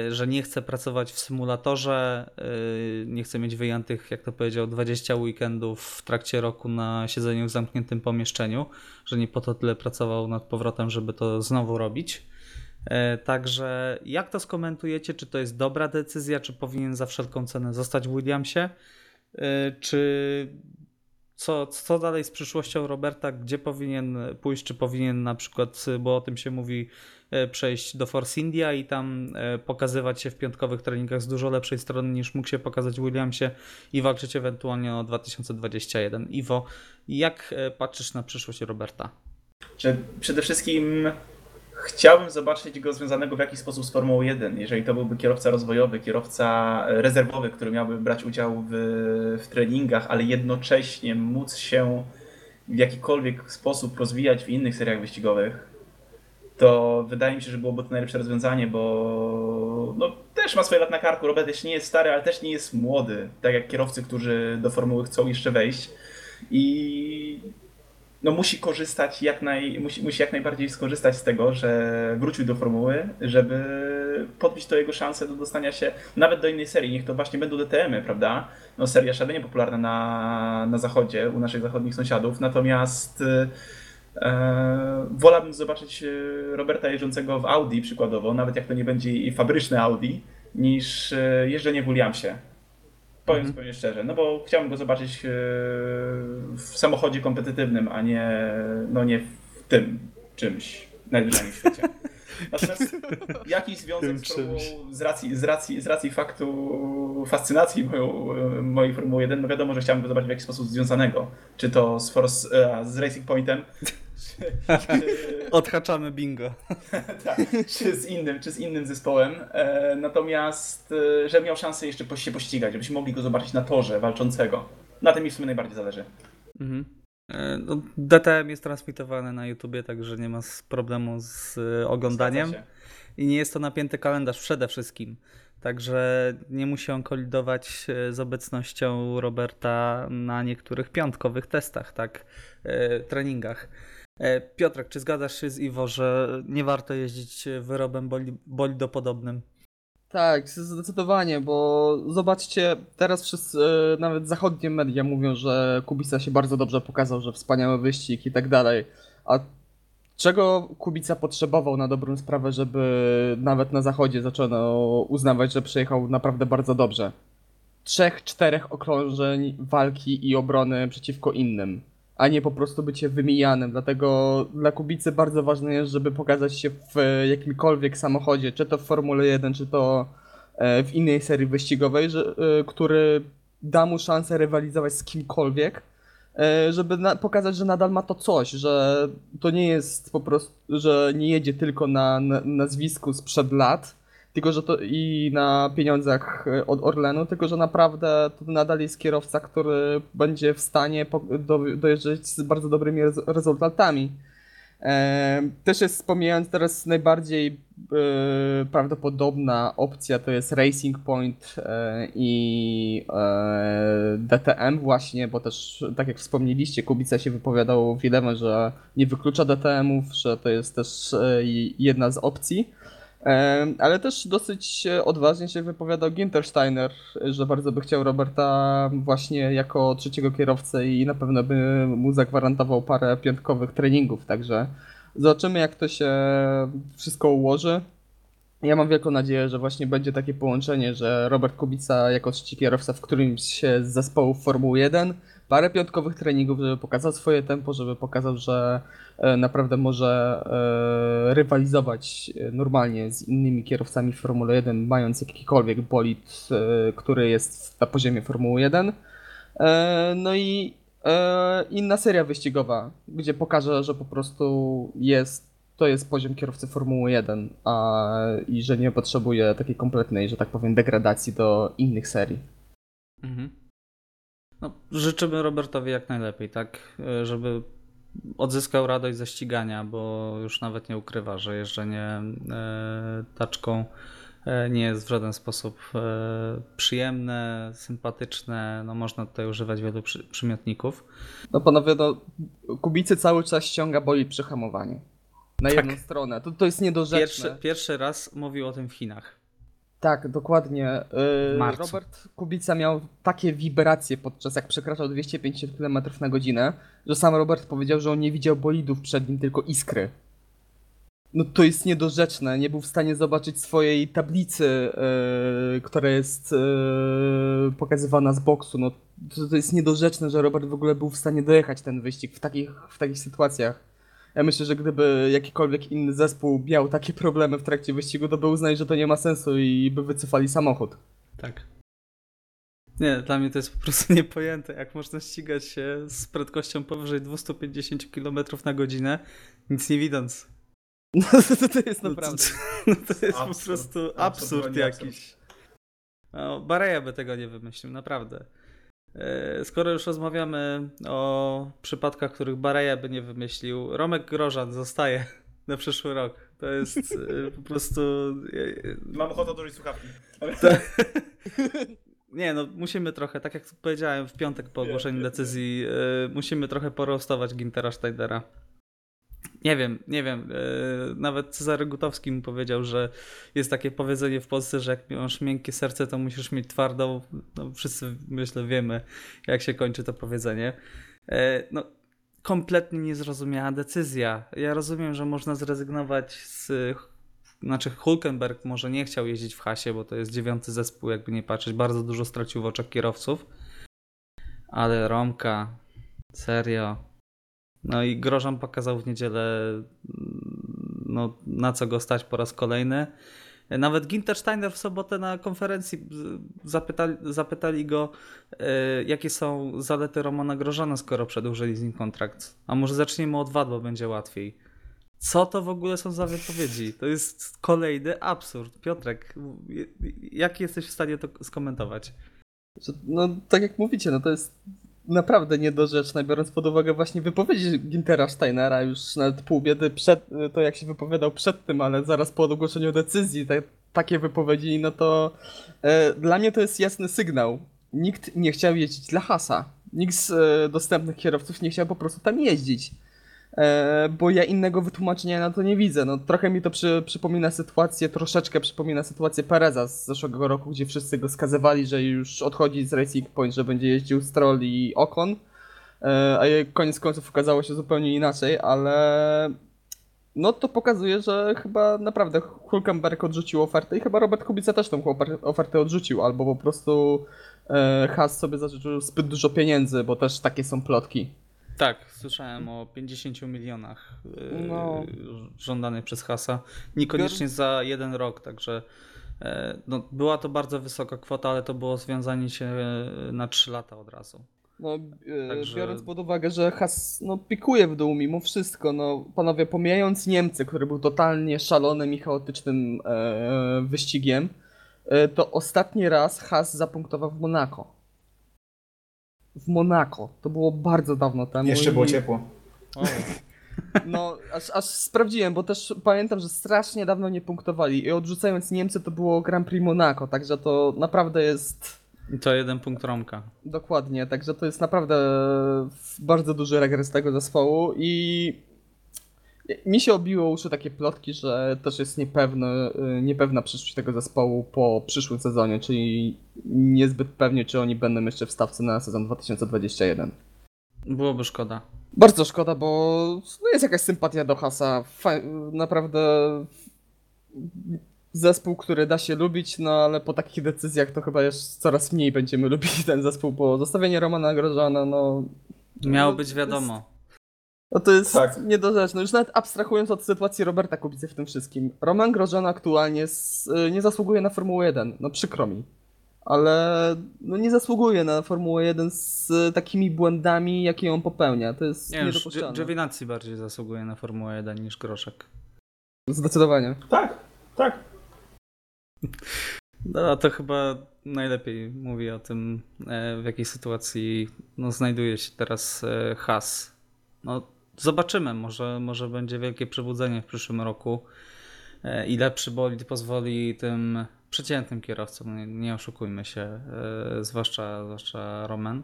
że nie chce pracować w symulatorze, e, nie chce mieć wyjętych, jak to powiedział, 20 weekendów w trakcie roku na siedzeniu w zamkniętym pomieszczeniu, że nie po to tyle pracował nad powrotem, żeby to znowu robić. E, także jak to skomentujecie? Czy to jest dobra decyzja, czy powinien za wszelką cenę zostać w Williamsie? Czy co, co dalej z przyszłością Roberta? Gdzie powinien pójść? Czy powinien na przykład, bo o tym się mówi, E, przejść do Force India i tam e, pokazywać się w piątkowych treningach z dużo lepszej strony niż mógł się pokazać Williamsie i walczyć ewentualnie o 2021. Iwo, jak e, patrzysz na przyszłość Roberta? Przede wszystkim chciałbym zobaczyć go związanego w jakiś sposób z Formułą 1. Jeżeli to byłby kierowca rozwojowy, kierowca rezerwowy, który miałby brać udział w, w treningach, ale jednocześnie móc się w jakikolwiek sposób rozwijać w innych seriach wyścigowych, to wydaje mi się, że byłoby to najlepsze rozwiązanie, bo no, też ma swoje lat na karku. Robert jeszcze nie jest stary, ale też nie jest młody, tak jak kierowcy, którzy do formuły chcą jeszcze wejść. I no, musi korzystać jak naj, musi, musi jak najbardziej skorzystać z tego, że wrócił do formuły, żeby podbić to jego szansę do dostania się nawet do innej serii. Niech to właśnie będą DTM-y, prawda? No, seria szalenie popularna na, na zachodzie, u naszych zachodnich sąsiadów. Natomiast E, wolałbym zobaczyć e, Roberta jeżdżącego w Audi przykładowo, nawet jak to nie będzie i fabryczne Audi, niż e, jeżdżenie w Williamsie. Powiem mhm. zupełnie szczerze, no bo chciałbym go zobaczyć w samochodzie kompetytywnym, a nie, no nie w tym czymś najwyższym w świecie. Natomiast jakiś związek z, formułą, z, racji, z, racji, z racji faktu fascynacji moją, mojej Formuły 1, no wiadomo, że chciałbym go zobaczyć w jakiś sposób związanego. Czy to z, Force, z Racing Pointem, Odhaczamy bingo. tak, czy, z innym, czy z innym zespołem. E, natomiast, e, żeby miał szansę jeszcze się pościgać, żebyśmy mogli go zobaczyć na torze walczącego. Na tym mi w sumie najbardziej zależy. Mhm. E, No, DTM jest transmitowany na YouTubie, także nie ma problemu z e, oglądaniem. I nie jest to napięty kalendarz przede wszystkim. Także nie musi on kolidować e, z obecnością Roberta na niektórych piątkowych testach, tak, e, treningach. E, Piotrek, czy zgadzasz się z Iwo, że nie warto jeździć wyrobem boli- bolidopodobnym? Tak, zdecydowanie, bo zobaczcie, teraz wszyscy, e, nawet zachodnie media mówią, że Kubica się bardzo dobrze pokazał, że wspaniały wyścig i tak dalej. A czego Kubica potrzebował na dobrą sprawę, żeby nawet na zachodzie zaczęto uznawać, że przejechał naprawdę bardzo dobrze? Trzech, czterech okrążeń walki i obrony przeciwko innym, a nie po prostu bycie wymijanym. Dlatego dla Kubicy bardzo ważne jest, żeby pokazać się w jakimkolwiek samochodzie, czy to w Formule 1, czy to e, w innej serii wyścigowej, że, e, który da mu szansę rywalizować z kimkolwiek, e, żeby pokazać, że nadal ma to coś, że to nie jest po prostu, że nie jedzie tylko na, na nazwisku sprzed lat, tylko że to i na pieniądzach e, od Orlenu, tylko że naprawdę to nadal jest kierowca, który będzie w stanie dojeżdżać z bardzo dobrymi rez, rezultatami. E, też jest wspomniając teraz najbardziej e, prawdopodobna opcja to jest Racing Point i DTM właśnie, bo też tak jak wspomnieliście, Kubica się wypowiadał wiele, że nie wyklucza DTM-ów, że to jest też jedna z opcji. E, Ale też dosyć e, odważnie się wypowiadał Ginter Steiner, że bardzo by chciał Roberta właśnie jako trzeciego kierowcę i na pewno by mu zagwarantował parę piątkowych treningów, także zobaczymy jak to się wszystko ułoży. Ja mam wielką nadzieję, że właśnie będzie takie połączenie, że Robert Kubica jako trzeci kierowca w którymś z zespołów Formuły 1, parę piątkowych treningów, żeby pokazał swoje tempo, żeby pokazał, że e, naprawdę może e, rywalizować e, normalnie z innymi kierowcami w Formule 1, mając jakikolwiek bolid, który jest na poziomie Formuły 1. E, No i inna seria wyścigowa, gdzie pokaże, że po prostu jest, to jest poziom kierowcy Formuły 1, a, i że nie potrzebuje takiej kompletnej, że tak powiem, degradacji do innych serii. Mhm. No, życzymy Robertowi jak najlepiej, tak, e, żeby odzyskał radość ze ścigania, bo już nawet nie ukrywa, że jeżdżenie e, taczką e, nie jest w żaden sposób przyjemne, sympatyczne. No, można tutaj używać wielu przy, przymiotników. No panowie, no, Kubicy cały czas ściąga boli przy hamowaniu. Na Tak. jedną stronę. To, to jest niedorzeczne. Pierwszy, pierwszy raz mówił o tym w Chinach. Tak, dokładnie. Yy, marcu. Robert Kubica miał takie wibracje podczas jak przekraczał 250 km na godzinę, że sam Robert powiedział, że on nie widział bolidów przed nim, tylko iskry. No to jest niedorzeczne. Nie był w stanie zobaczyć swojej tablicy, yy, która jest yy, pokazywana z boksu. No to, to jest niedorzeczne, że Robert w ogóle był w stanie dojechać ten wyścig w takich, w takich sytuacjach. Ja myślę, że gdyby jakikolwiek inny zespół miał takie problemy w trakcie wyścigu, to by uznali, że to nie ma sensu i by wycofali samochód. Tak. Nie, dla mnie to jest po prostu niepojęte, jak można ścigać się z prędkością powyżej 250 km na godzinę, nic nie widząc. No, to, to jest No naprawdę. to, no to jest po Absurd. prostu Absurd, absurd jakiś. No, Bareja by tego nie wymyślił, naprawdę. E, Skoro już rozmawiamy o przypadkach, których Bareja by nie wymyślił, Romek Grożan zostaje na przyszły rok. To jest e, po prostu... e, Mam ochotę odłożyć słuchawki. Nie, no musimy trochę, tak jak powiedziałem w piątek po ogłoszeniu decyzji, musimy trochę porostować Gintera Steidera. Nie wiem, nie wiem. y, nawet Cezary Gutowski mi powiedział, że jest takie powiedzenie w Polsce, że jak masz miękkie serce, to musisz mieć twardą. No, wszyscy myślę wiemy, jak się kończy to powiedzenie. Y, no, kompletnie niezrozumiała decyzja. Ja rozumiem, że można zrezygnować z znaczy Hulkenberg może nie chciał jeździć w hasie, bo to jest dziewiąty zespół, jakby nie patrzeć. Bardzo dużo stracił w oczach kierowców. Ale Romka, serio. No i Grożan pokazał w niedzielę, mm, no, na co go stać po raz kolejny. Nawet Ginter Steiner w sobotę na konferencji zapytali, zapytali go, jakie są zalety Romana Grożana, skoro przedłużyli z nim kontrakt. A może zaczniemy od wad, bo będzie łatwiej. Co to w ogóle są za wypowiedzi? To jest kolejny absurd. Piotrek, jak jesteś w stanie to skomentować? No, tak jak mówicie, no to jest naprawdę niedorzeczne, biorąc pod uwagę właśnie wypowiedzi Gintera Steinera, już nawet pół biedy przed, to jak się wypowiadał przed tym, ale zaraz po ogłoszeniu decyzji, te, takie wypowiedzi, no to e, dla mnie to jest jasny sygnał. Nikt nie chciał jeździć dla Hasa. Nikt z e, dostępnych kierowców nie chciał po prostu tam jeździć. E, bo ja innego wytłumaczenia na to nie widzę. No, trochę mi to przy, przypomina sytuację, troszeczkę przypomina sytuację Pereza z zeszłego roku, gdzie wszyscy go skazywali, że już odchodzi z Racing Point, że będzie jeździł Stroll i Ocon, e, a koniec końców okazało się zupełnie inaczej, ale no to pokazuje, że chyba naprawdę Hulkenberg odrzucił ofertę i chyba Robert Kubica też tą ofertę odrzucił, albo po prostu e, Haas sobie zażyczył zbyt dużo pieniędzy, bo też takie są plotki. Tak, słyszałem o 50 milionach yy, no. żądanych przez Hasa. Niekoniecznie za jeden rok, także e, no, była to bardzo wysoka kwota, ale to było związanie się na 3 lata od razu. No, e, Także... biorąc pod uwagę, że Has no, pikuje w dół mimo wszystko, no panowie, pomijając Niemcy, który był totalnie szalonym i chaotycznym e, wyścigiem, e, to ostatni raz Has zapunktował w Monako w Monako. To było bardzo dawno temu. Jeszcze i... było ciepło. No, aż, aż sprawdziłem, bo też pamiętam, że strasznie dawno nie punktowali i odrzucając Niemcy to było Grand Prix Monaco, także to naprawdę jest... I to jeden punkt Romka. Dokładnie, także to jest naprawdę bardzo duży regres tego zespołu i mi się obiło uszy takie plotki, że też jest niepewne, y, niepewna przyszłość tego zespołu po przyszłym sezonie, czyli niezbyt pewnie, czy oni będą jeszcze w stawce na sezon 2021. Byłoby szkoda. Bardzo szkoda, bo no jest jakaś sympatia do Hasa. naprawdę zespół, który da się lubić, no ale po takich decyzjach to chyba już coraz mniej będziemy lubili ten zespół, bo zostawienie Romana Grożana, no... Miało być wiadomo. No to jest tak. niedorzeczne. Już nawet abstrahując od sytuacji Roberta Kubicy w tym wszystkim. Roman Grożan aktualnie z, y, nie zasługuje na Formułę 1. No przykro mi. Ale no nie zasługuje na Formułę 1 z takimi błędami, jakie on popełnia. To jest nie, niedopuszczalne. Giovinazzi bardziej zasługuje na Formułę 1 niż Groszek. Zdecydowanie. Tak, tak. No to chyba najlepiej mówi o tym, e, w jakiej sytuacji no, znajduje się teraz e, Has. No, Zobaczymy, może, może będzie wielkie przebudzenie w przyszłym roku e, i lepszy bolid pozwoli tym przeciętnym kierowcom, nie, nie oszukujmy się, e, zwłaszcza, zwłaszcza Roman,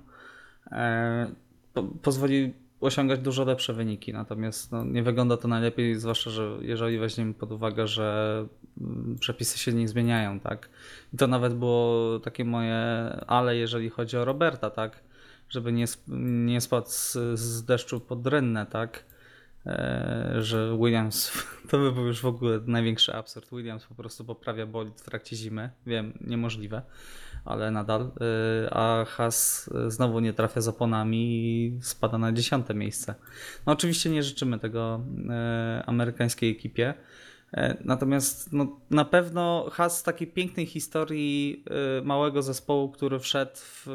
e, po, pozwoli osiągać dużo lepsze wyniki. Natomiast no, nie wygląda to najlepiej, zwłaszcza, że jeżeli weźmiemy pod uwagę, że mm, przepisy się nie zmieniają, tak? I to nawet było takie moje ale, jeżeli chodzi o Roberta, tak? Żeby nie, nie spadł z, z deszczu pod rynne, tak? E, że Williams, to by był już w ogóle największy absurd. Williams po prostu poprawia bolid w trakcie zimy. Wiem, niemożliwe, ale nadal. E, a Haas znowu nie trafia z oponami i spada na dziesiąte miejsce. No oczywiście nie życzymy tego e, amerykańskiej ekipie. E, natomiast no, na pewno has takiej pięknej historii y, małego zespołu, który wszedł w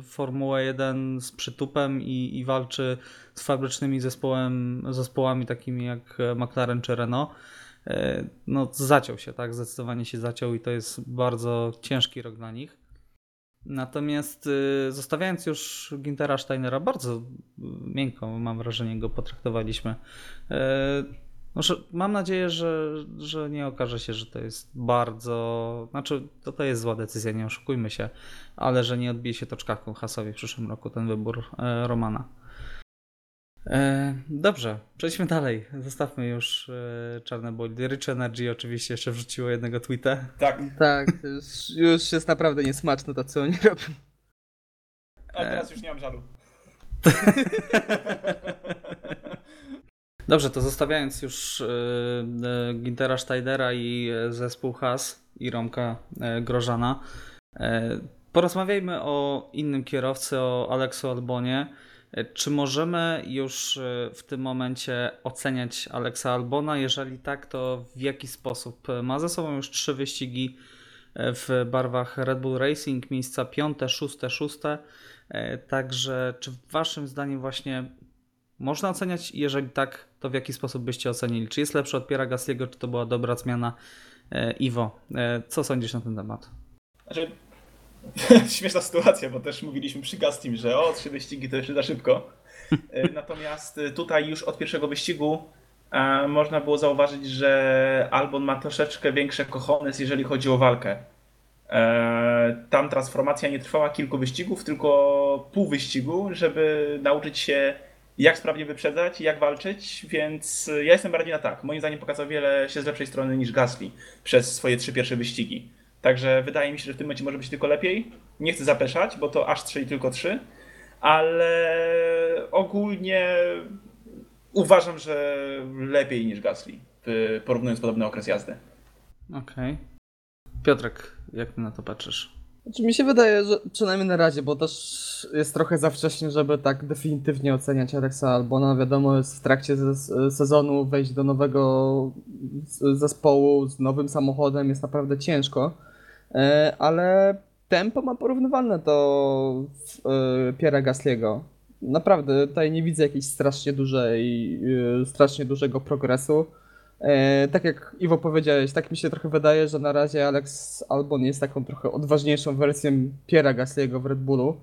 y, Formułę 1 z przytupem i, i walczy z fabrycznymi zespołem, zespołami takimi jak McLaren czy Renault, no zaciął się, tak? Zdecydowanie się zaciął i to jest bardzo ciężki rok dla nich. Natomiast zostawiając już Gintera Steinera, bardzo miękko mam wrażenie go potraktowaliśmy mam nadzieję, że, że nie okaże się, że to jest bardzo. Znaczy, to, to jest zła decyzja, nie oszukujmy się, ale że nie odbije się to czkawką Hasowi w przyszłym roku ten wybór e, Romana. E, dobrze, przejdźmy dalej. Zostawmy już e, czarne bolidy. Rich Energy oczywiście jeszcze wrzuciło jednego tweeta. Tak. Tak, już, już jest naprawdę niesmaczne to, co oni robią. A teraz już nie mam żalu. Dobrze, to zostawiając już e, e, Gintera Steidera i e, zespół Has i Romka Grożana, porozmawiajmy o innym kierowcy, o Aleksu Albonie, Czy możemy już w tym momencie oceniać Alexa Albona? Jeżeli tak, to w jaki sposób? Ma za sobą już trzy wyścigi w barwach Red Bull Racing, miejsca piąte, szóste, szóste. Także czy waszym zdaniem właśnie można oceniać? Jeżeli tak, to w jaki sposób byście ocenili? Czy jest lepszy od Piera Gasliego, czy to była dobra zmiana? Iwo, co sądzisz na ten temat? Znaczy, śmieszna sytuacja, bo też mówiliśmy przy Gastim, że o, trzy wyścigi to jeszcze za szybko. Natomiast tutaj już od pierwszego wyścigu e, można było zauważyć, że Albon ma troszeczkę większe kochones, jeżeli chodzi o walkę. E, tam transformacja nie trwała kilku wyścigów, tylko pół wyścigu, żeby nauczyć się jak sprawnie wyprzedzać, jak walczyć, więc ja jestem bardziej na tak. Moim zdaniem pokazał wiele się z lepszej strony niż Gasly przez swoje trzy pierwsze wyścigi. Także wydaje mi się, że w tym momencie może być tylko lepiej. Nie chcę zapeszać, bo to aż 3 i tylko 3, ale ogólnie uważam, że lepiej niż Gasly, porównując podobny okres jazdy. Okej. Okay. Piotrek, jak na to patrzysz? Znaczy mi się wydaje, że przynajmniej na razie, bo też jest trochę za wcześnie, żeby tak definitywnie oceniać Alexa Albona. Wiadomo, jest w trakcie sezonu wejść do nowego zespołu z nowym samochodem jest naprawdę ciężko. E, ale tempo ma porównywalne do e, Piera Gasliego. Naprawdę, tutaj nie widzę jakiejś strasznie dużej, e, strasznie dużego progresu. Tak jak Iwo powiedziałeś, tak mi się trochę wydaje, że na razie Alex Albon jest taką trochę odważniejszą wersją Piera Gasliego w Red Bullu.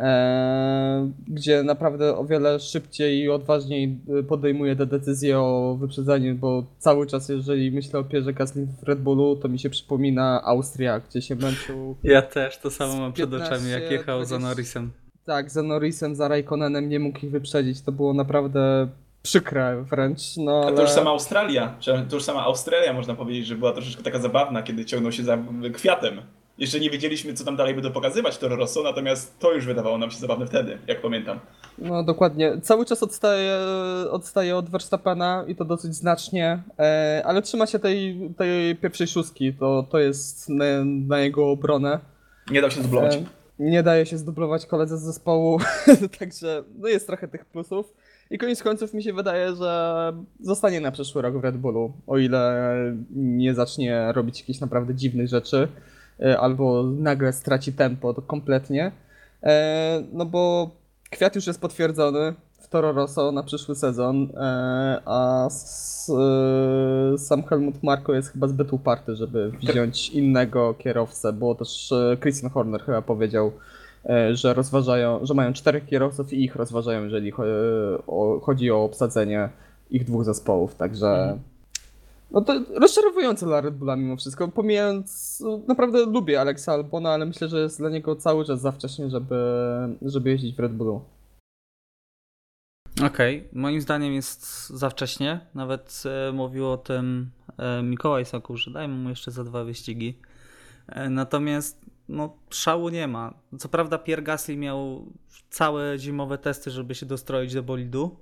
E, gdzie naprawdę o wiele szybciej i odważniej podejmuje te decyzje o wyprzedzaniu, bo cały czas, jeżeli myślę o Pierze Gasly w Red Bullu, to mi się przypomina Austria, gdzie się męczył. Ja też to samo mam przed oczami, jak jechał 20... za Norrisem. Tak, za Norrisem, za Raikkonenem nie mógł ich wyprzedzić. To było naprawdę przykre wręcz. No, ale... To już sama Australia, to już sama Australia można powiedzieć, że była troszeczkę taka zabawna, kiedy ciągnął się za kwiatem. Jeszcze nie wiedzieliśmy, co tam dalej będą pokazywać Toro Rosso, natomiast to już wydawało nam się zabawne wtedy, jak pamiętam. No dokładnie. Cały czas odstaje, odstaje od Verstappena i to dosyć znacznie, e, ale trzyma się tej, tej pierwszej szóstki. To, to jest na, na jego obronę. Nie dał się zdublować. E, nie daje się zdublować koledze z zespołu, także no jest trochę tych plusów. I koniec końców mi się wydaje, że zostanie na przyszły rok w Red Bullu, o ile nie zacznie robić jakichś naprawdę dziwnych rzeczy. E, albo nagle straci tempo kompletnie. E, no bo kwiat już jest potwierdzony w Toro Rosso na przyszły sezon, e, a sam Helmut Marko jest chyba zbyt uparty, żeby wziąć innego kierowcę, bo też Christian Horner chyba powiedział, że rozważają, że mają czterech kierowców i ich rozważają, jeżeli chodzi o obsadzenie ich dwóch zespołów, także mhm. No to rozczarowujące dla Red Bulla mimo wszystko, pomijając, no, naprawdę lubię Alexa Albona, ale myślę, że jest dla niego cały czas za wcześnie, żeby, żeby jeździć w Red Bullu. Okej, okay. moim zdaniem jest za wcześnie. Nawet e, mówił o tym e, Mikołaj Soku, że dajmy mu jeszcze za dwa wyścigi. E, natomiast no, szału nie ma. Co prawda Pierre Gasly miał całe zimowe testy, żeby się dostroić do bolidu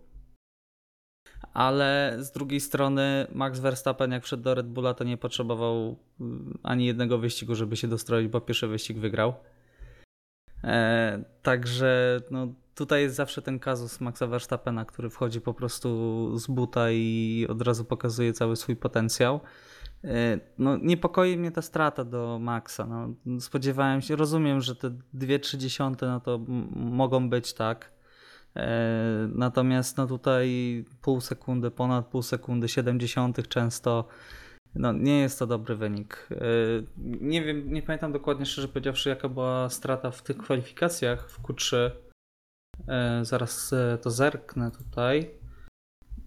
ale z drugiej strony Max Verstappen jak wszedł do Red Bulla to nie potrzebował mm, ani jednego wyścigu, żeby się dostroić, bo pierwszy wyścig wygrał. E, także no, tutaj jest zawsze ten kazus Maxa Verstappena, który wchodzi po prostu z buta i od razu pokazuje cały swój potencjał. E, no, niepokoi mnie ta strata do Maxa. No, spodziewałem się, rozumiem, że te 2,3 no to mogą być tak E, natomiast no tutaj pół sekundy, ponad pół sekundy, 70 często, no nie jest to dobry wynik. E, nie wiem, nie pamiętam dokładnie, szczerze powiedziawszy, jaka była strata w tych kwalifikacjach w Q3. E, zaraz to zerknę tutaj.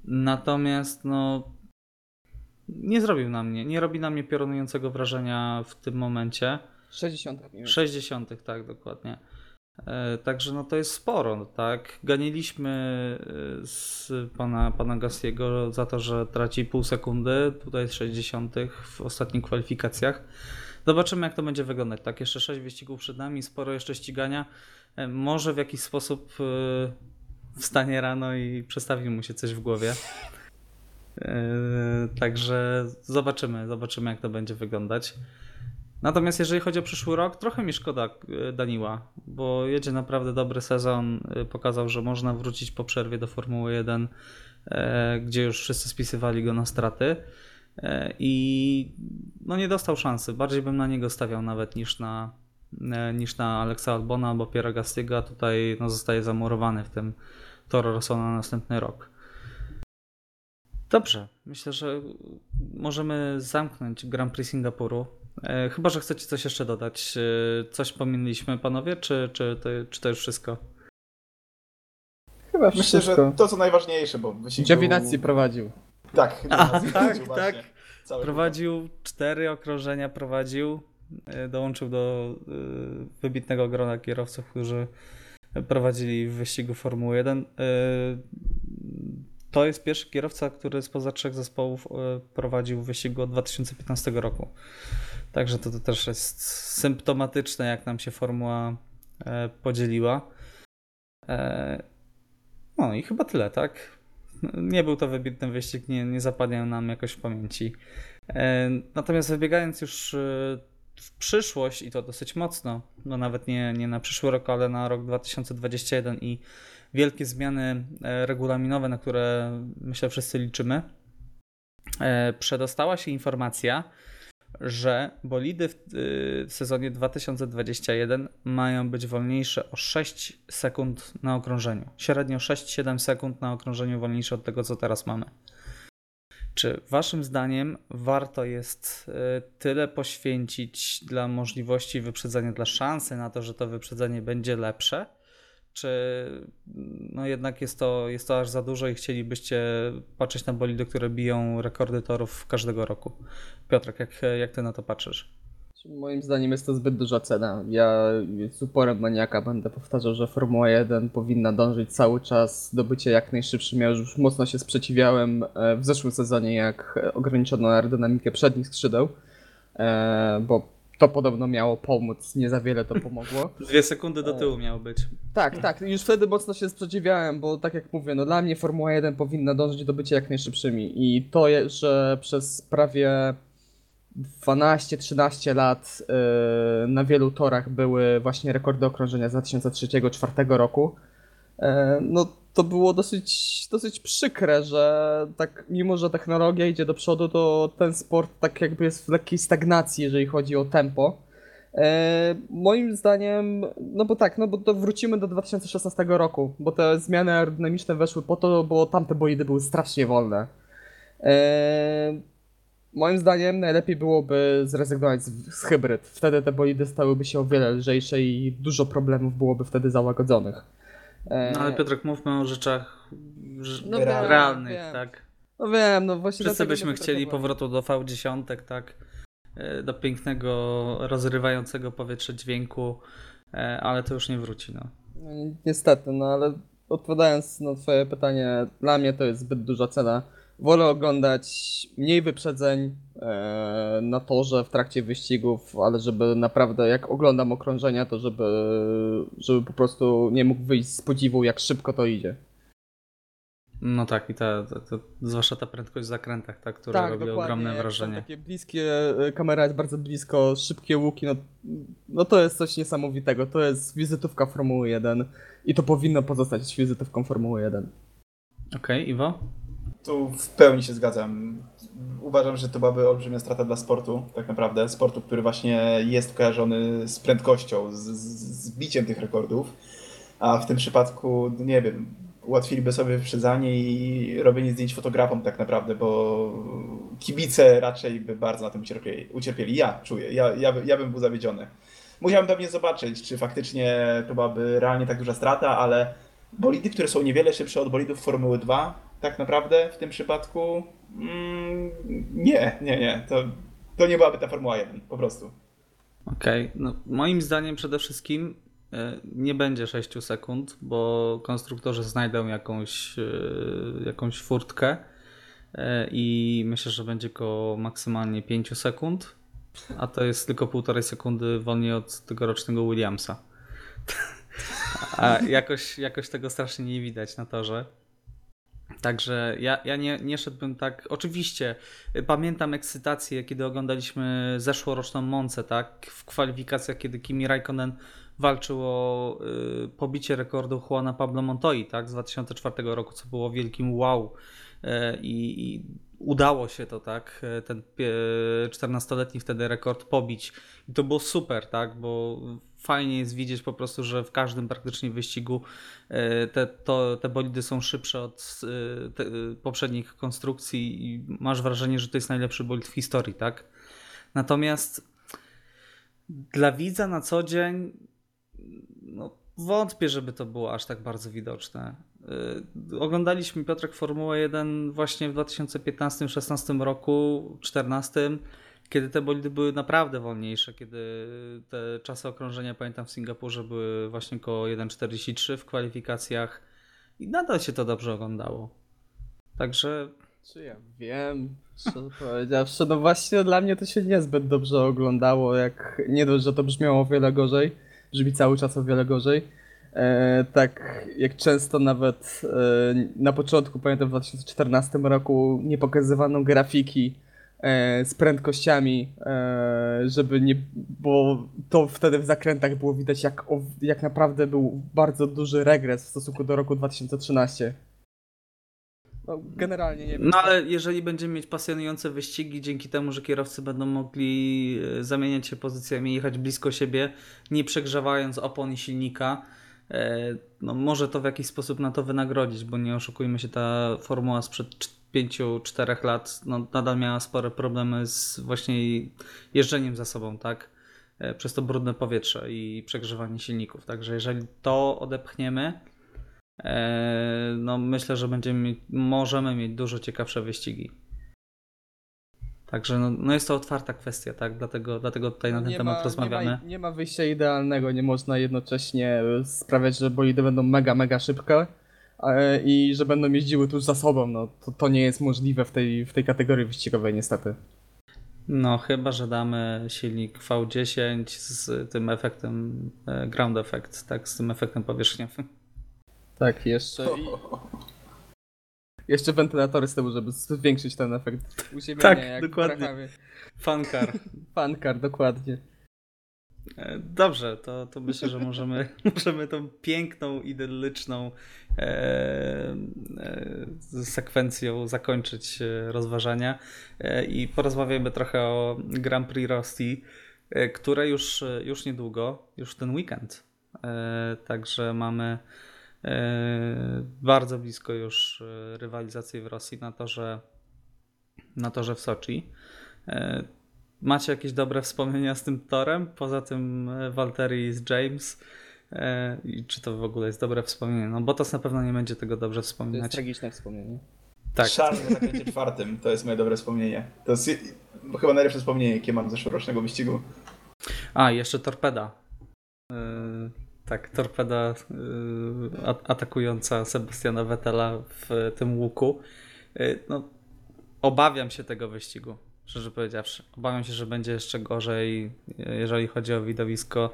Natomiast no nie zrobił na mnie, nie robi na mnie piorunującego wrażenia w tym momencie. 60. 60, tak, dokładnie. E, także no to jest sporo, tak. Ganiliśmy e, z pana, pana Gassiego za to, że traci pół sekundy, tutaj jest 60 w ostatnich kwalifikacjach. Zobaczymy jak to będzie wyglądać, tak. Jeszcze 6 wyścigów przed nami, sporo jeszcze ścigania. E, może w jakiś sposób wstanie rano i przestawi mu się coś w głowie. Także zobaczymy, zobaczymy jak to będzie wyglądać. Natomiast jeżeli chodzi o przyszły rok, trochę mi szkoda e, Daniła, bo jedzie naprawdę dobry sezon. E, pokazał, że można wrócić po przerwie do Formuły 1, e, gdzie już wszyscy spisywali go na straty. I no nie dostał szansy. Bardziej bym na niego stawiał nawet niż na, niż na Alexa Albona albo Piera Gastiga. Tutaj no, zostaje zamurowany w tym Toro Rosso na następny rok. Dobrze, myślę, że możemy zamknąć Grand Prix Singapuru. E, chyba, że chcecie coś jeszcze dodać. E, coś pominęliśmy, panowie, czy, czy, to, czy to już wszystko? Chyba Myślę, wszystko. że to co najważniejsze, bo wyścig Giovinazzi był... prowadził. Tak, A, tak, prowadził tak. Prowadził cztery okrążenia, prowadził. E, Dołączył do wybitnego grona kierowców, którzy prowadzili w wyścigu Formuły 1. To jest pierwszy kierowca, który spoza trzech zespołów prowadził w wyścigu od 2015 roku. Także to, to też jest symptomatyczne, jak nam się formuła e, podzieliła. E, no i chyba tyle, tak? Nie był to wybitny wyścig, nie, nie zapadnie nam jakoś w pamięci. E, natomiast wybiegając już w przyszłość i to dosyć mocno, no nawet nie, nie na przyszły rok, ale na rok 2021 i wielkie zmiany regulaminowe, na które myślę wszyscy liczymy, przedostała się informacja, że bolidy w, w sezonie 2021 mają być wolniejsze o 6 sekund na okrążeniu. Średnio 6-7 sekund na okrążeniu wolniejsze od tego, co teraz mamy. Czy waszym zdaniem warto jest tyle poświęcić dla możliwości wyprzedzenia, dla szansy na to, że to wyprzedzenie będzie lepsze? Czy no jednak jest to, jest to aż za dużo i chcielibyście patrzeć na bolidy, które biją rekordy torów każdego roku? Piotrek, jak, jak ty na to patrzysz? Moim zdaniem jest to zbyt duża cena. Ja z uporem maniaka będę powtarzał, że Formuła 1 powinna dążyć cały czas do bycia jak najszybszym. Ja już mocno się sprzeciwiałem e, w zeszłym sezonie, jak ograniczono aerodynamikę przednich skrzydeł, e, bo to podobno miało pomóc, nie za wiele to pomogło. Dwie sekundy do tyłu miało być. Tak, tak, już wtedy mocno się sprzeciwiałem, bo tak jak mówię, no dla mnie Formuła 1 powinna dążyć do bycia jak najszybszymi i to, że przez prawie 12-13 lat yy, na wielu torach były właśnie rekordy okrążenia z 2003-2004 roku, yy, no to było dosyć, dosyć przykre, że tak mimo, że technologia idzie do przodu, to ten sport tak jakby jest w lekkiej stagnacji, jeżeli chodzi o tempo. E, moim zdaniem, no bo tak, no bo to wrócimy do 2016 roku, bo te zmiany aerodynamiczne weszły po to, bo tamte bolidy były strasznie wolne. E, moim zdaniem najlepiej byłoby zrezygnować z, z hybryd. Wtedy te bolidy stałyby się o wiele lżejsze i dużo problemów byłoby wtedy załagodzonych. E, no ale Piotrek, mówmy o rzeczach no, realnych, wiem. tak? No wiem, no właśnie. Wszyscy byśmy chcieli powrotu do V10, tak? E, do pięknego, rozrywającego powietrze dźwięku, e, ale to już nie wróci, no. no niestety, no ale odpowiadając na twoje pytanie, dla mnie to jest zbyt duża cena. Wolę oglądać mniej wyprzedzeń e, na torze w trakcie wyścigów, ale żeby naprawdę, jak oglądam okrążenia, to żeby, żeby po prostu nie mógł wyjść z podziwu, jak szybko to idzie. No tak, i ta, ta, ta, zwłaszcza ta prędkość w zakrętach, ta, która tak, robi ogromne wrażenie. takie bliskie, e, kamera jest bardzo blisko, szybkie łuki, no, no to jest coś niesamowitego. To jest wizytówka Formuły 1 i to powinno pozostać wizytówką Formuły 1. Okej, okay, Iwo? Tu w pełni się zgadzam. Uważam, że to byłaby olbrzymia strata dla sportu, tak naprawdę. Sportu, który właśnie jest kojarzony z prędkością, z, z biciem tych rekordów. A w tym przypadku, nie wiem, ułatwiliby sobie wyprzedzanie i robienie zdjęć fotografom tak naprawdę, bo kibice raczej by bardzo na tym ucierpieli. ucierpieli. Ja czuję, ja, ja, ja bym był zawiedziony. Musiałbym pewnie zobaczyć, czy faktycznie to byłaby realnie tak duża strata, ale bolidy, które są niewiele szybsze od bolidów Formuły 2, tak naprawdę w tym przypadku mm, nie, nie, nie. To, to nie byłaby ta Formuła 1, po prostu. Okej, okay. no moim zdaniem przede wszystkim E, nie będzie 6 sekund, bo konstruktorzy znajdą jakąś, e, jakąś furtkę e, i myślę, że będzie go maksymalnie 5 sekund, a to jest tylko półtorej sekundy wolniej od tegorocznego Williamsa. A jakoś, jakoś tego strasznie nie widać na torze. Także ja, ja nie, nie szedłbym tak. Oczywiście y, pamiętam ekscytację, kiedy oglądaliśmy zeszłoroczną Moncę, tak? W kwalifikacjach, kiedy Kimi Raikkonen walczył o y, pobicie rekordu Juana Pablo Montoya, tak? Z 2004 roku, co było wielkim wow. Y, I, i udało się to, tak? Y, ten 14-letni wtedy rekord pobić. I to było super, tak? Bo fajnie jest widzieć po prostu, że w każdym praktycznie wyścigu e, te, to, te bolidy są szybsze od e, te, poprzednich konstrukcji i masz wrażenie, że to jest najlepszy bolid w historii, tak? Natomiast dla widza na co dzień no, wątpię, żeby to było aż tak bardzo widoczne. E, oglądaliśmy Piotrek Formułę 1 właśnie w 2015-16 roku, 2014 kiedy te bolidy były naprawdę wolniejsze, kiedy te czasy okrążenia, pamiętam w Singapurze, były właśnie około 1.43 w kwalifikacjach i nadal się to dobrze oglądało. Także. Czy ja wiem, co powiedziawszy, no właśnie dla mnie to się niezbyt dobrze oglądało, jak nie dość, że to brzmiało o wiele gorzej, brzmi cały czas o wiele gorzej. E, tak jak często nawet e, na początku, pamiętam w 2014 roku, nie pokazywano grafiki z prędkościami, e, żeby nie, bo to wtedy w zakrętach było widać jak, jak naprawdę był bardzo duży regres w stosunku do roku 2013. No, generalnie nie wiem. No ale jeżeli będziemy mieć pasjonujące wyścigi, dzięki temu, że kierowcy będą mogli e, zamieniać się pozycjami, jechać blisko siebie, nie przegrzewając opon i silnika, no może to w jakiś sposób na to wynagrodzić, bo nie oszukujmy się, ta formuła sprzed 5-4 lat no, nadal miała spore problemy z właśnie jeżdżeniem za sobą, tak? E, przez to brudne powietrze i przegrzewanie silników. Także jeżeli to odepchniemy, e, no myślę, że będziemy możemy mieć dużo ciekawsze wyścigi. Także no, no, jest to otwarta kwestia, tak? Dlatego, dlatego tutaj na ten nie temat ma, rozmawiamy. Nie ma, nie ma wyjścia idealnego, nie można jednocześnie sprawiać, że bolidy będą mega, mega szybkie i że będą jeździły tuż za sobą. No, to, to nie jest możliwe w tej, w tej kategorii wyścigowej niestety. No, chyba, że damy silnik V10 z tym efektem e, ground effect, tak, z tym efektem powierzchniowym. Tak, jeszcze. I... Jeszcze wentylatory z tyłu, żeby zwiększyć ten efekt uziemienia. Tak, dokładnie. Fankar. Fankar, dokładnie. E, dobrze, to, to myślę, że możemy, możemy tą piękną, idylliczną e, e, sekwencją zakończyć e, rozważania e, i porozmawiamy trochę o Grand Prix Rosji, e, które już, już niedługo, już ten weekend. Także mamy bardzo blisko już rywalizacji w Rosji na torze, na torze w Soczi. Macie jakieś dobre wspomnienia z tym torem? Poza tym e, Walteri z James. E, I czy to w ogóle jest dobre wspomnienie? No bo to na pewno nie będzie tego dobrze wspominać. To jest tragiczne wspomnienie. Tak. Charles na zakręcie czwartym to jest moje dobre wspomnienie. To jest chyba najlepsze wspomnienie, jakie mam z zeszłorocznego wyścigu. A, jeszcze torpeda. Yy, tak, torpeda yy, atakująca Sebastiana Vettela w tym łuku. Yy, no, obawiam się tego wyścigu szczerze powiedziawszy. Obawiam się, że będzie jeszcze gorzej, jeżeli chodzi o widowisko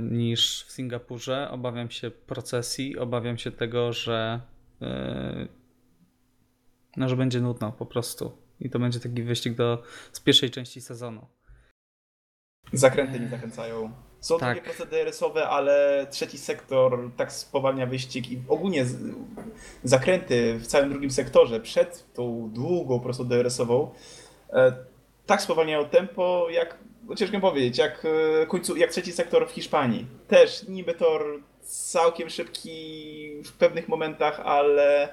niż w Singapurze. Obawiam się procesji, obawiam się tego, że e, no, że będzie nudno po prostu. I to będzie taki wyścig do, z pierwszej części sezonu. Zakręty nie zachęcają. Są tak. takie proste DRS-owe, ale trzeci sektor tak spowalnia wyścig i ogólnie zakręty w całym drugim sektorze przed tą długą prostą DRS-ową e, tak spowalniają tempo, jak ciężko powiedzieć, jak, e, końcu, jak trzeci sektor w Hiszpanii. Też niby tor całkiem szybki w pewnych momentach, ale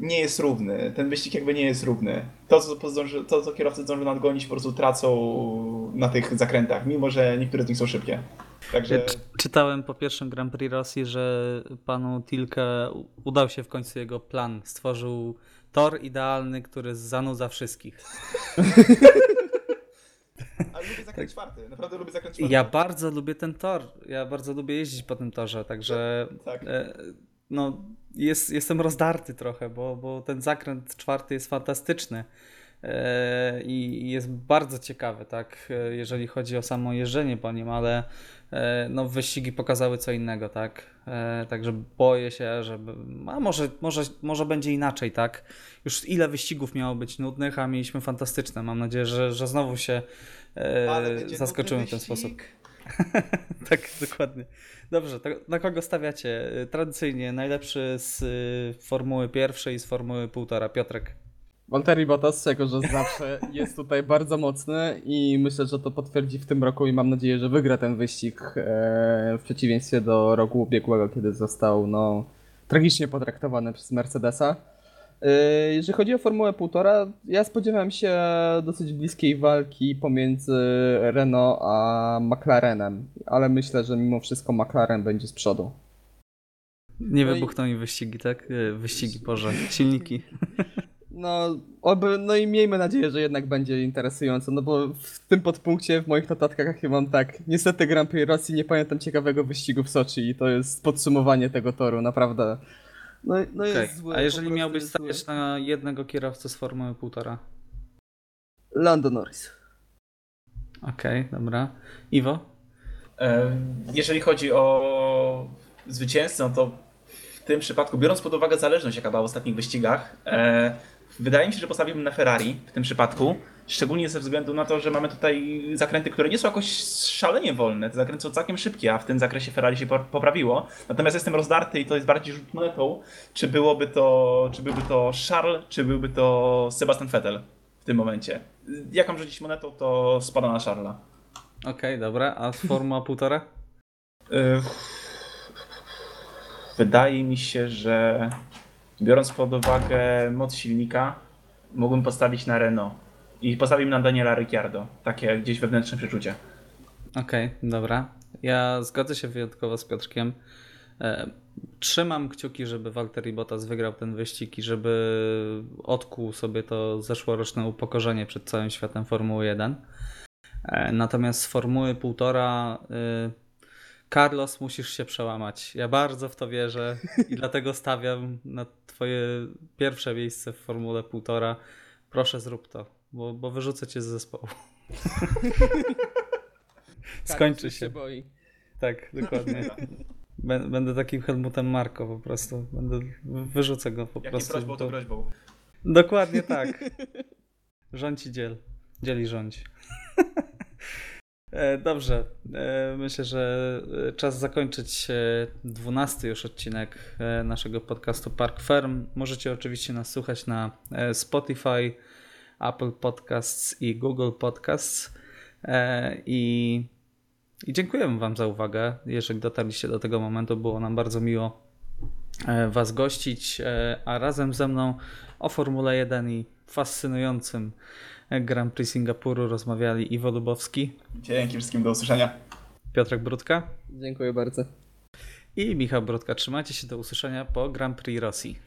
nie jest równy. Ten wyścig jakby nie jest równy. To, co, zdąży, to, co kierowcy zdążą nadgonić, po prostu tracą na tych zakrętach, mimo że niektóre z nich są szybkie. Także... Czytałem po pierwszym Grand Prix Rosji, że panu Tilke udał się w końcu jego plan. Stworzył tor idealny, który zanudza wszystkich. Ale lubię zakręt czwarty, naprawdę lubię zakręt czwarty. Ja bardzo lubię ten tor, ja bardzo lubię jeździć po tym torze, także tak. E, no, jest, jestem rozdarty trochę, bo, bo ten zakręt czwarty jest fantastyczny. E, i jest bardzo ciekawy, tak, e, jeżeli chodzi o samo jeżdżenie po nim, ale e, no, wyścigi pokazały co innego, tak, także boję się, że, a może, może, może będzie inaczej, tak, już ile wyścigów miało być nudnych, a mieliśmy fantastyczne, mam nadzieję, że, że znowu się zaskoczymy w ten sposób. tak, dokładnie. Dobrze, na kogo stawiacie? Tradycyjnie najlepszy z Formuły pierwszej i z Formuły półtora. Piotrek. Walteri Bottas, jako że zawsze jest tutaj bardzo mocny i myślę, że to potwierdzi w tym roku i mam nadzieję, że wygra ten wyścig e, w przeciwieństwie do roku ubiegłego, kiedy został no, tragicznie potraktowany przez Mercedesa. E, Jeżeli chodzi o Formułę 1,5, ja spodziewałem się dosyć bliskiej walki pomiędzy Renault a McLarenem, ale myślę, że mimo wszystko McLaren będzie z przodu. Nie No i- wybuchną mi wyścigi, tak? Y, Wyścigi, Boże, silniki. No, oby, no i miejmy nadzieję, że jednak będzie interesująco, no bo w tym podpunkcie w moich notatkach ja mam tak, niestety Grand Prix Rosji nie pamiętam ciekawego wyścigu w Soczi i to jest podsumowanie tego toru, naprawdę. No, no Okej. jest zły, A jeżeli miałbyś stawiać na jednego kierowcę z Formuły półtora? Lando Norris. Okej, dobra. Iwo? E, Jeżeli chodzi o zwycięzcę, no to w tym przypadku, biorąc pod uwagę zależność, jaka była w ostatnich wyścigach, e, wydaje mi się, że postawiłbym na Ferrari w tym przypadku. Szczególnie ze względu na to, że mamy tutaj zakręty, które nie są jakoś szalenie wolne. Te zakręty są całkiem szybkie, a w tym zakresie Ferrari się po- poprawiło. Natomiast jestem rozdarty i to jest bardziej rzut monetą, czy byłoby to, czy byłby to Charles, czy byłby to Sebastian Vettel w tym momencie. Jak mam rzucić monetą, to spada na Charlesa. Okej, dobra. A z Formuła półtora? Y, Wydaje mi się, że biorąc pod uwagę moc silnika, mógłbym postawić na Renault. I postawił na Daniela Ricciardo. Takie gdzieś wewnętrzne przeczucie. Okej, dobra. Ja zgodzę się wyjątkowo z Piotrkiem. E, Trzymam kciuki, żeby Valtteri Bottas wygrał ten wyścig i żeby odkuł sobie to zeszłoroczne upokorzenie przed całym światem Formuły 1. E, Natomiast z Formuły 1,5 y, Carlos musisz się przełamać. Ja bardzo w to wierzę i dlatego stawiam na twoje pierwsze miejsce w Formule 1,5. Proszę zrób to, bo, bo wyrzucę cię z zespołu. Skończy się. boi. Tak, dokładnie. Bę- Będę takim Helmutem Marko po prostu. Będę, wyrzucę go po Jak nie prostu. prośbą, to groźbą. Dokładnie tak. Rządź i dziel. Dzieli rządź. E, Dobrze. E, Myślę, że e, czas zakończyć dwunasty już odcinek naszego podcastu Park Firm. Możecie oczywiście nas słuchać na Spotify, Apple Podcasts i Google Podcasts. I, I dziękujemy Wam za uwagę. Jeżeli dotarliście do tego momentu, było nam bardzo miło Was gościć, a razem ze mną o Formule 1 i fascynującym Grand Prix Singapuru rozmawiali Iwo Lubowski, Dzięki wszystkim, do usłyszenia. Piotrek Brudka Dziękuję bardzo. i Michał Brodka. Trzymajcie się do usłyszenia po Grand Prix Rosji.